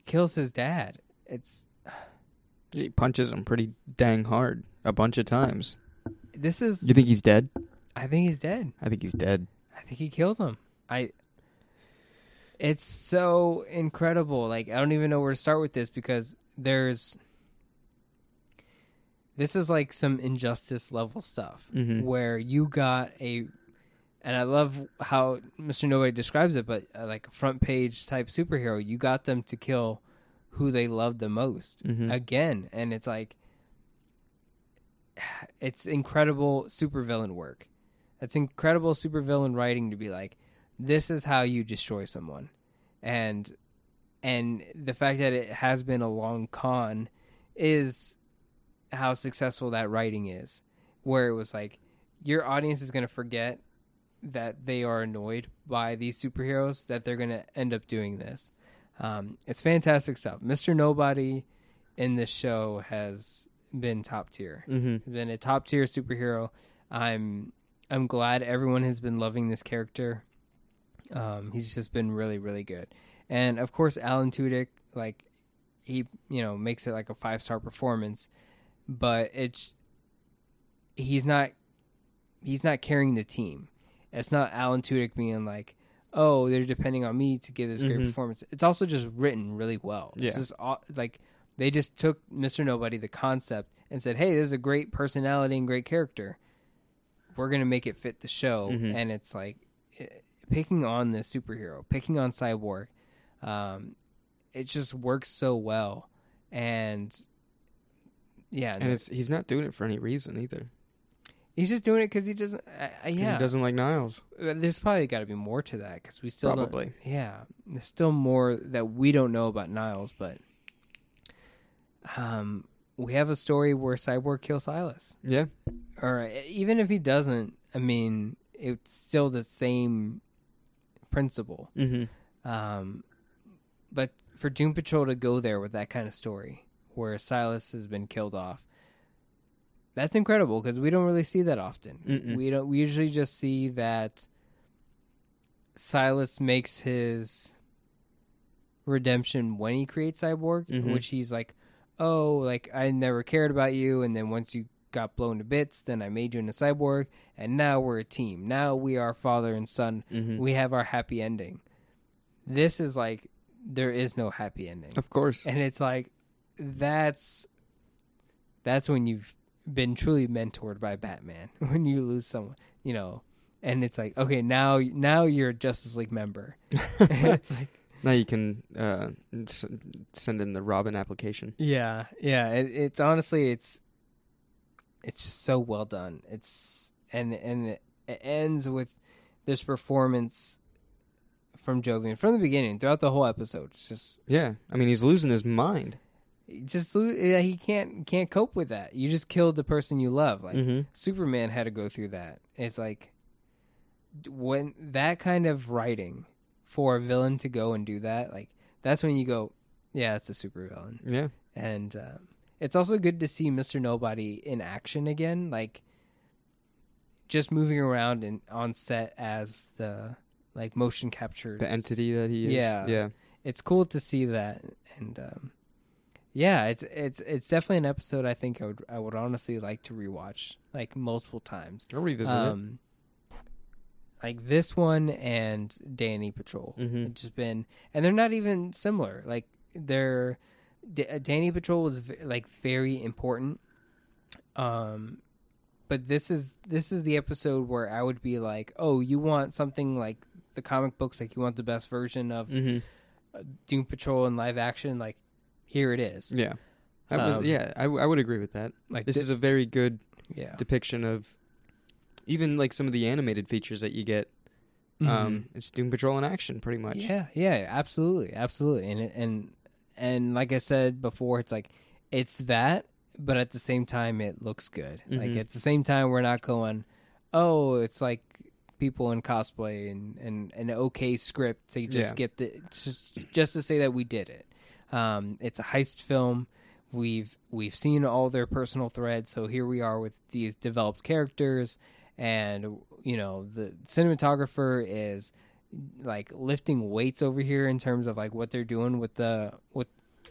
Speaker 5: kills his dad. It's
Speaker 6: he punches him pretty dang hard a bunch of times.
Speaker 5: this is
Speaker 6: You think he's dead?
Speaker 5: I think he's dead.
Speaker 6: I think he's dead.
Speaker 5: I think he killed him. I It's so incredible. Like I don't even know where to start with this because there's this is like some injustice level stuff
Speaker 6: Mhm.
Speaker 5: where you got a and I love how Mr. Nobody describes it, but uh, like front page type superhero, you got them to kill who they loved the most
Speaker 6: Mhm.
Speaker 5: again, and it's like it's incredible supervillain work. That's incredible supervillain writing to be like, this is how you destroy someone, and and the fact that it has been a long con is how successful that writing is. Where it was like, your audience is gonna forget that they are annoyed by these superheroes that they're gonna end up doing this. Um, it's fantastic stuff. Mr. Nobody in this show has been top tier.
Speaker 6: Mm-hmm.
Speaker 5: Been a top tier superhero. I'm I'm glad everyone has been loving this character. Um, he's just been really really good, and of course Alan Tudyk, like he you know makes it like a five star performance, but it's he's not he's not carrying the team. It's not Alan Tudyk being like, oh, they're depending on me to give this great
Speaker 6: Mhm.
Speaker 5: performance. It's also just written really well. It's
Speaker 6: Yeah.
Speaker 5: just aw- like they just took Mr. Nobody, the concept, and said, hey, this is a great personality and great character. We're gonna make it fit the show,
Speaker 6: Mhm.
Speaker 5: and it's like eh, picking on this superhero, picking on Cyborg. Um, it just works so well, and yeah,
Speaker 6: And it's he's not doing it for any reason either.
Speaker 5: He's just doing it because he doesn't. Uh, uh, yeah,
Speaker 6: he doesn't like Niles.
Speaker 5: Uh, There's probably got to be more to that because we still don't-
Speaker 6: Probably.
Speaker 5: yeah, there's still more that we don't know about Niles, but um, we have a story where Cyborg kills Silas,
Speaker 6: Yeah.
Speaker 5: or uh, even if he doesn't, I mean, it's still the same principle.
Speaker 6: Mm-hmm.
Speaker 5: Um, but for Doom Patrol to go there with that kind of story, where Silas has been killed off, that's incredible because we don't really see that often.
Speaker 6: Mm-mm.
Speaker 5: We don't. We usually just see that Silas makes his redemption when he creates Cyborg,
Speaker 6: Mhm.
Speaker 5: which he's like, "Oh, like I never cared about you, and then once you got blown to bits, then I made you into Cyborg, and now we're a team. Now we are father and son.
Speaker 6: Mm-hmm.
Speaker 5: We have our happy ending." This is like there is no happy ending,
Speaker 6: Of course.
Speaker 5: and it's like that's that's when you've been truly mentored by Batman when you lose someone, you know. And it's like, okay, now now you're a Justice League member. it's like,
Speaker 6: now you can uh, s- send in the Robin application.
Speaker 5: yeah, yeah. It, it's honestly, it's it's just so well done. It's and and it ends with this performance from Joivan from the beginning throughout the whole episode. It's just
Speaker 6: Yeah. I mean, he's losing his mind.
Speaker 5: Just yeah, he can't can't cope with that. You just killed the person you love. Like
Speaker 6: Mm-hmm.
Speaker 5: Superman had to go through that. It's like when that kind of writing for a villain to go and do that, like that's when you go, yeah, it's a supervillain.
Speaker 6: Yeah.
Speaker 5: And um, it's also good to see Mister Nobody in action again, like just moving around and on set as the like motion capture
Speaker 6: The entity that he is.
Speaker 5: Yeah.
Speaker 6: Yeah.
Speaker 5: it's cool to see that and um yeah it's it's it's definitely an episode i think i would i would honestly like to rewatch like multiple times
Speaker 6: I'll revisit it.
Speaker 5: um like this one and danny patrol
Speaker 6: Mhm.
Speaker 5: it's just been and they're not even similar like they're D- danny patrol was v- like very important um but this is this is the episode where i would be like oh you want something like the comic books like you want the best version of
Speaker 6: Mm-hmm.
Speaker 5: Doom Patrol in live action, like here it is.
Speaker 6: Yeah. That was,
Speaker 5: Um,
Speaker 6: yeah, I, w- I would agree with that.
Speaker 5: Like
Speaker 6: This
Speaker 5: thi-
Speaker 6: is a very good
Speaker 5: yeah.
Speaker 6: depiction of even like some of the animated features that you get.
Speaker 5: Mhm.
Speaker 6: Um, it's Doom Patrol in action, pretty much.
Speaker 5: yeah, yeah, absolutely, absolutely, and it, and and like I said before, it's like it's that, but at the same time, it looks good. Like
Speaker 6: Mhm.
Speaker 5: at the same time, we're not going, oh, it's like people in cosplay and and an okay script to just
Speaker 6: Yeah.
Speaker 5: get the just just to say that we did it. Um, it's a heist film. We've we've seen all their personal threads, so here we are with these developed characters, and you know the cinematographer is like lifting weights over here in terms of like what they're doing with the with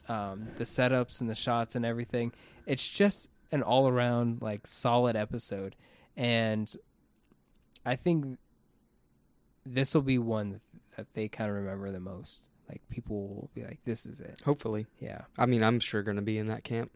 Speaker 5: um, the setups and the shots and everything. It's just an all around like solid episode, and I think this will be one that they kind of remember the most. Like people will be like, "This is it."
Speaker 6: Hopefully.
Speaker 5: Yeah.
Speaker 6: I mean, I'm sure going to be in that camp.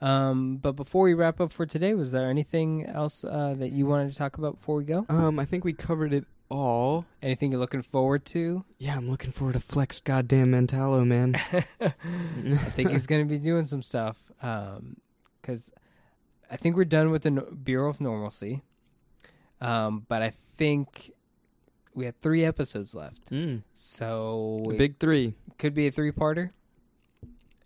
Speaker 5: Um, but before we wrap up for today, was there anything else uh, that you wanted to talk about before we go?
Speaker 6: Um, I think we covered it all.
Speaker 5: Anything you're looking forward to?
Speaker 6: Yeah, I'm looking forward to Flex Goddamn Mentallo, man.
Speaker 5: I think he's going to be doing some stuff because I think we're done with the no- Bureau of Normalcy. Um, but I think we have three episodes left,
Speaker 6: Mm.
Speaker 5: so
Speaker 6: The big three.
Speaker 5: could be a three-parter.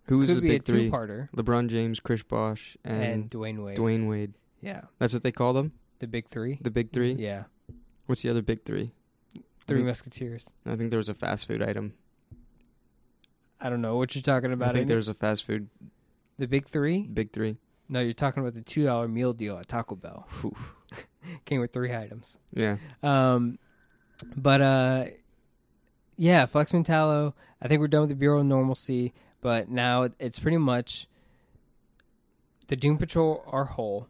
Speaker 6: Who's
Speaker 5: could
Speaker 6: the
Speaker 5: be
Speaker 6: big
Speaker 5: a
Speaker 6: three?
Speaker 5: two-parter.
Speaker 6: LeBron James, Chris Bosh,
Speaker 5: And,
Speaker 6: and,
Speaker 5: Dwyane Wade.
Speaker 6: Dwyane Wade.
Speaker 5: Yeah,
Speaker 6: That's what they call them.
Speaker 5: the big three.
Speaker 6: The big three.
Speaker 5: Yeah,
Speaker 6: What's the other big three?
Speaker 5: Three
Speaker 6: think-
Speaker 5: Musketeers.
Speaker 6: I think there was a fast food item.
Speaker 5: I don't know what you're talking about.
Speaker 6: I think
Speaker 5: Andy.
Speaker 6: there's a fast food
Speaker 5: the big three.
Speaker 6: big three.
Speaker 5: No, you're talking about the two dollar meal deal at Taco Bell. Came with three items.
Speaker 6: Yeah.
Speaker 5: Um, but uh, yeah, Flex Mentallo. I think we're done with the Bureau of Normalcy, but now it's pretty much the Doom Patrol are whole.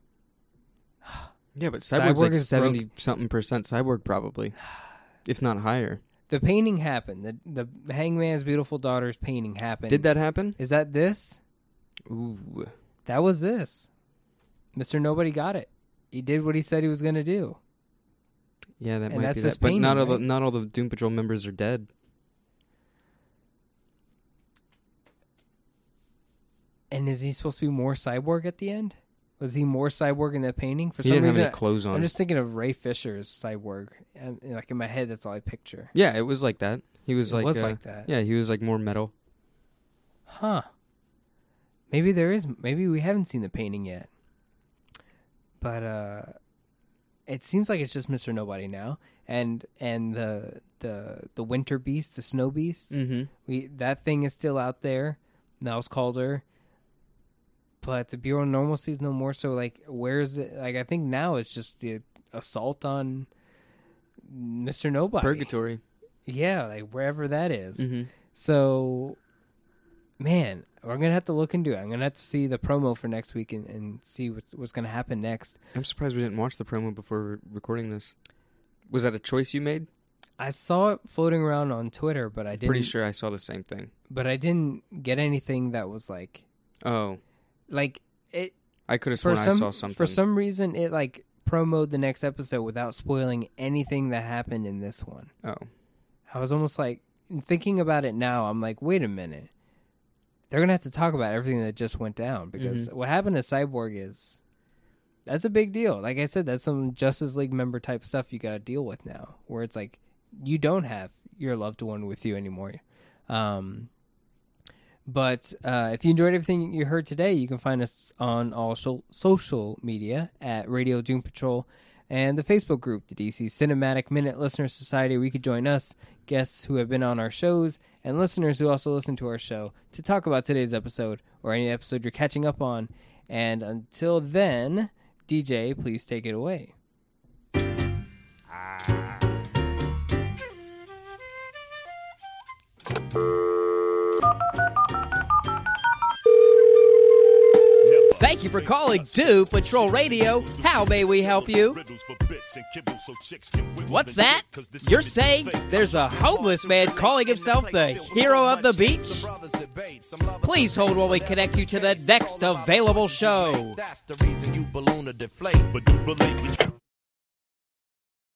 Speaker 6: Yeah, but
Speaker 5: Cyborg
Speaker 6: Cyborg's like
Speaker 5: is broke.
Speaker 6: seventy something percent Cyborg probably, if not higher.
Speaker 5: The painting happened. The the Hangman's beautiful daughter's painting happened.
Speaker 6: Did that happen?
Speaker 5: Is that this?
Speaker 6: Ooh.
Speaker 5: That was this. Mister Nobody got it. He did what he said he was going to do.
Speaker 6: Yeah, that
Speaker 5: And
Speaker 6: might be that. But not all the not all the Doom Patrol members are dead.
Speaker 5: And is he supposed to be more cyborg at the end? Was he more cyborg in that painting? For
Speaker 6: He
Speaker 5: some
Speaker 6: didn't have
Speaker 5: reason,
Speaker 6: any clothes on.
Speaker 5: I'm just thinking of Ray Fisher's cyborg. And, like in my head, that's all I picture.
Speaker 6: Yeah, it was like that. He was
Speaker 5: It
Speaker 6: like
Speaker 5: was
Speaker 6: uh,
Speaker 5: like that.
Speaker 6: Yeah, he was like more metal.
Speaker 5: Huh. Maybe there is. Maybe we haven't seen the painting yet. But uh, it seems like it's just Mister Nobody now, and and the the the Winter Beast, the Snow Beast.
Speaker 6: Mm-hmm.
Speaker 5: We that thing is still out there. Niles Caulder. But the Bureau of Normalcy is no more. So like, where is it? Like, I think now it's just the assault on Mister Nobody.
Speaker 6: Purgatory.
Speaker 5: Yeah, like wherever that is.
Speaker 6: Mm-hmm.
Speaker 5: So, man, we're gonna have to look into it. I'm gonna have to see the promo for next week and, and see what's what's gonna happen next.
Speaker 6: I'm surprised we didn't watch the promo before recording this. Was that a choice you made?
Speaker 5: I saw it floating around on Twitter, but I didn't.
Speaker 6: Pretty sure I saw the same thing.
Speaker 5: But I didn't get anything that was like,
Speaker 6: Oh,
Speaker 5: like it.
Speaker 6: I could have sworn
Speaker 5: some
Speaker 6: I saw something.
Speaker 5: for some reason, it like promoted the next episode without spoiling anything that happened in this one.
Speaker 6: Oh,
Speaker 5: I was almost like thinking about it now. I'm like, wait a minute. They're gonna have to talk about everything that just went down because
Speaker 6: Mhm.
Speaker 5: what happened to Cyborg is that's a big deal. Like I said, that's some Justice League member type stuff you got to deal with now, where it's like you don't have your loved one with you anymore. Um, but uh, if you enjoyed everything you heard today, you can find us on all so- social media at Radio Doom Patrol and the Facebook group, the DC Cinematic Minute Listener Society, where you could join us, guests who have been on our shows, and listeners who also listen to our show to talk about today's episode or any episode you're catching up on. And until then, DJ, please take it away. Ah.
Speaker 4: Thank you for calling Doom Patrol Radio. How may we help you? What's that? You're saying there's a homeless man calling himself the hero of the beach? Please hold while we connect you to the next available show.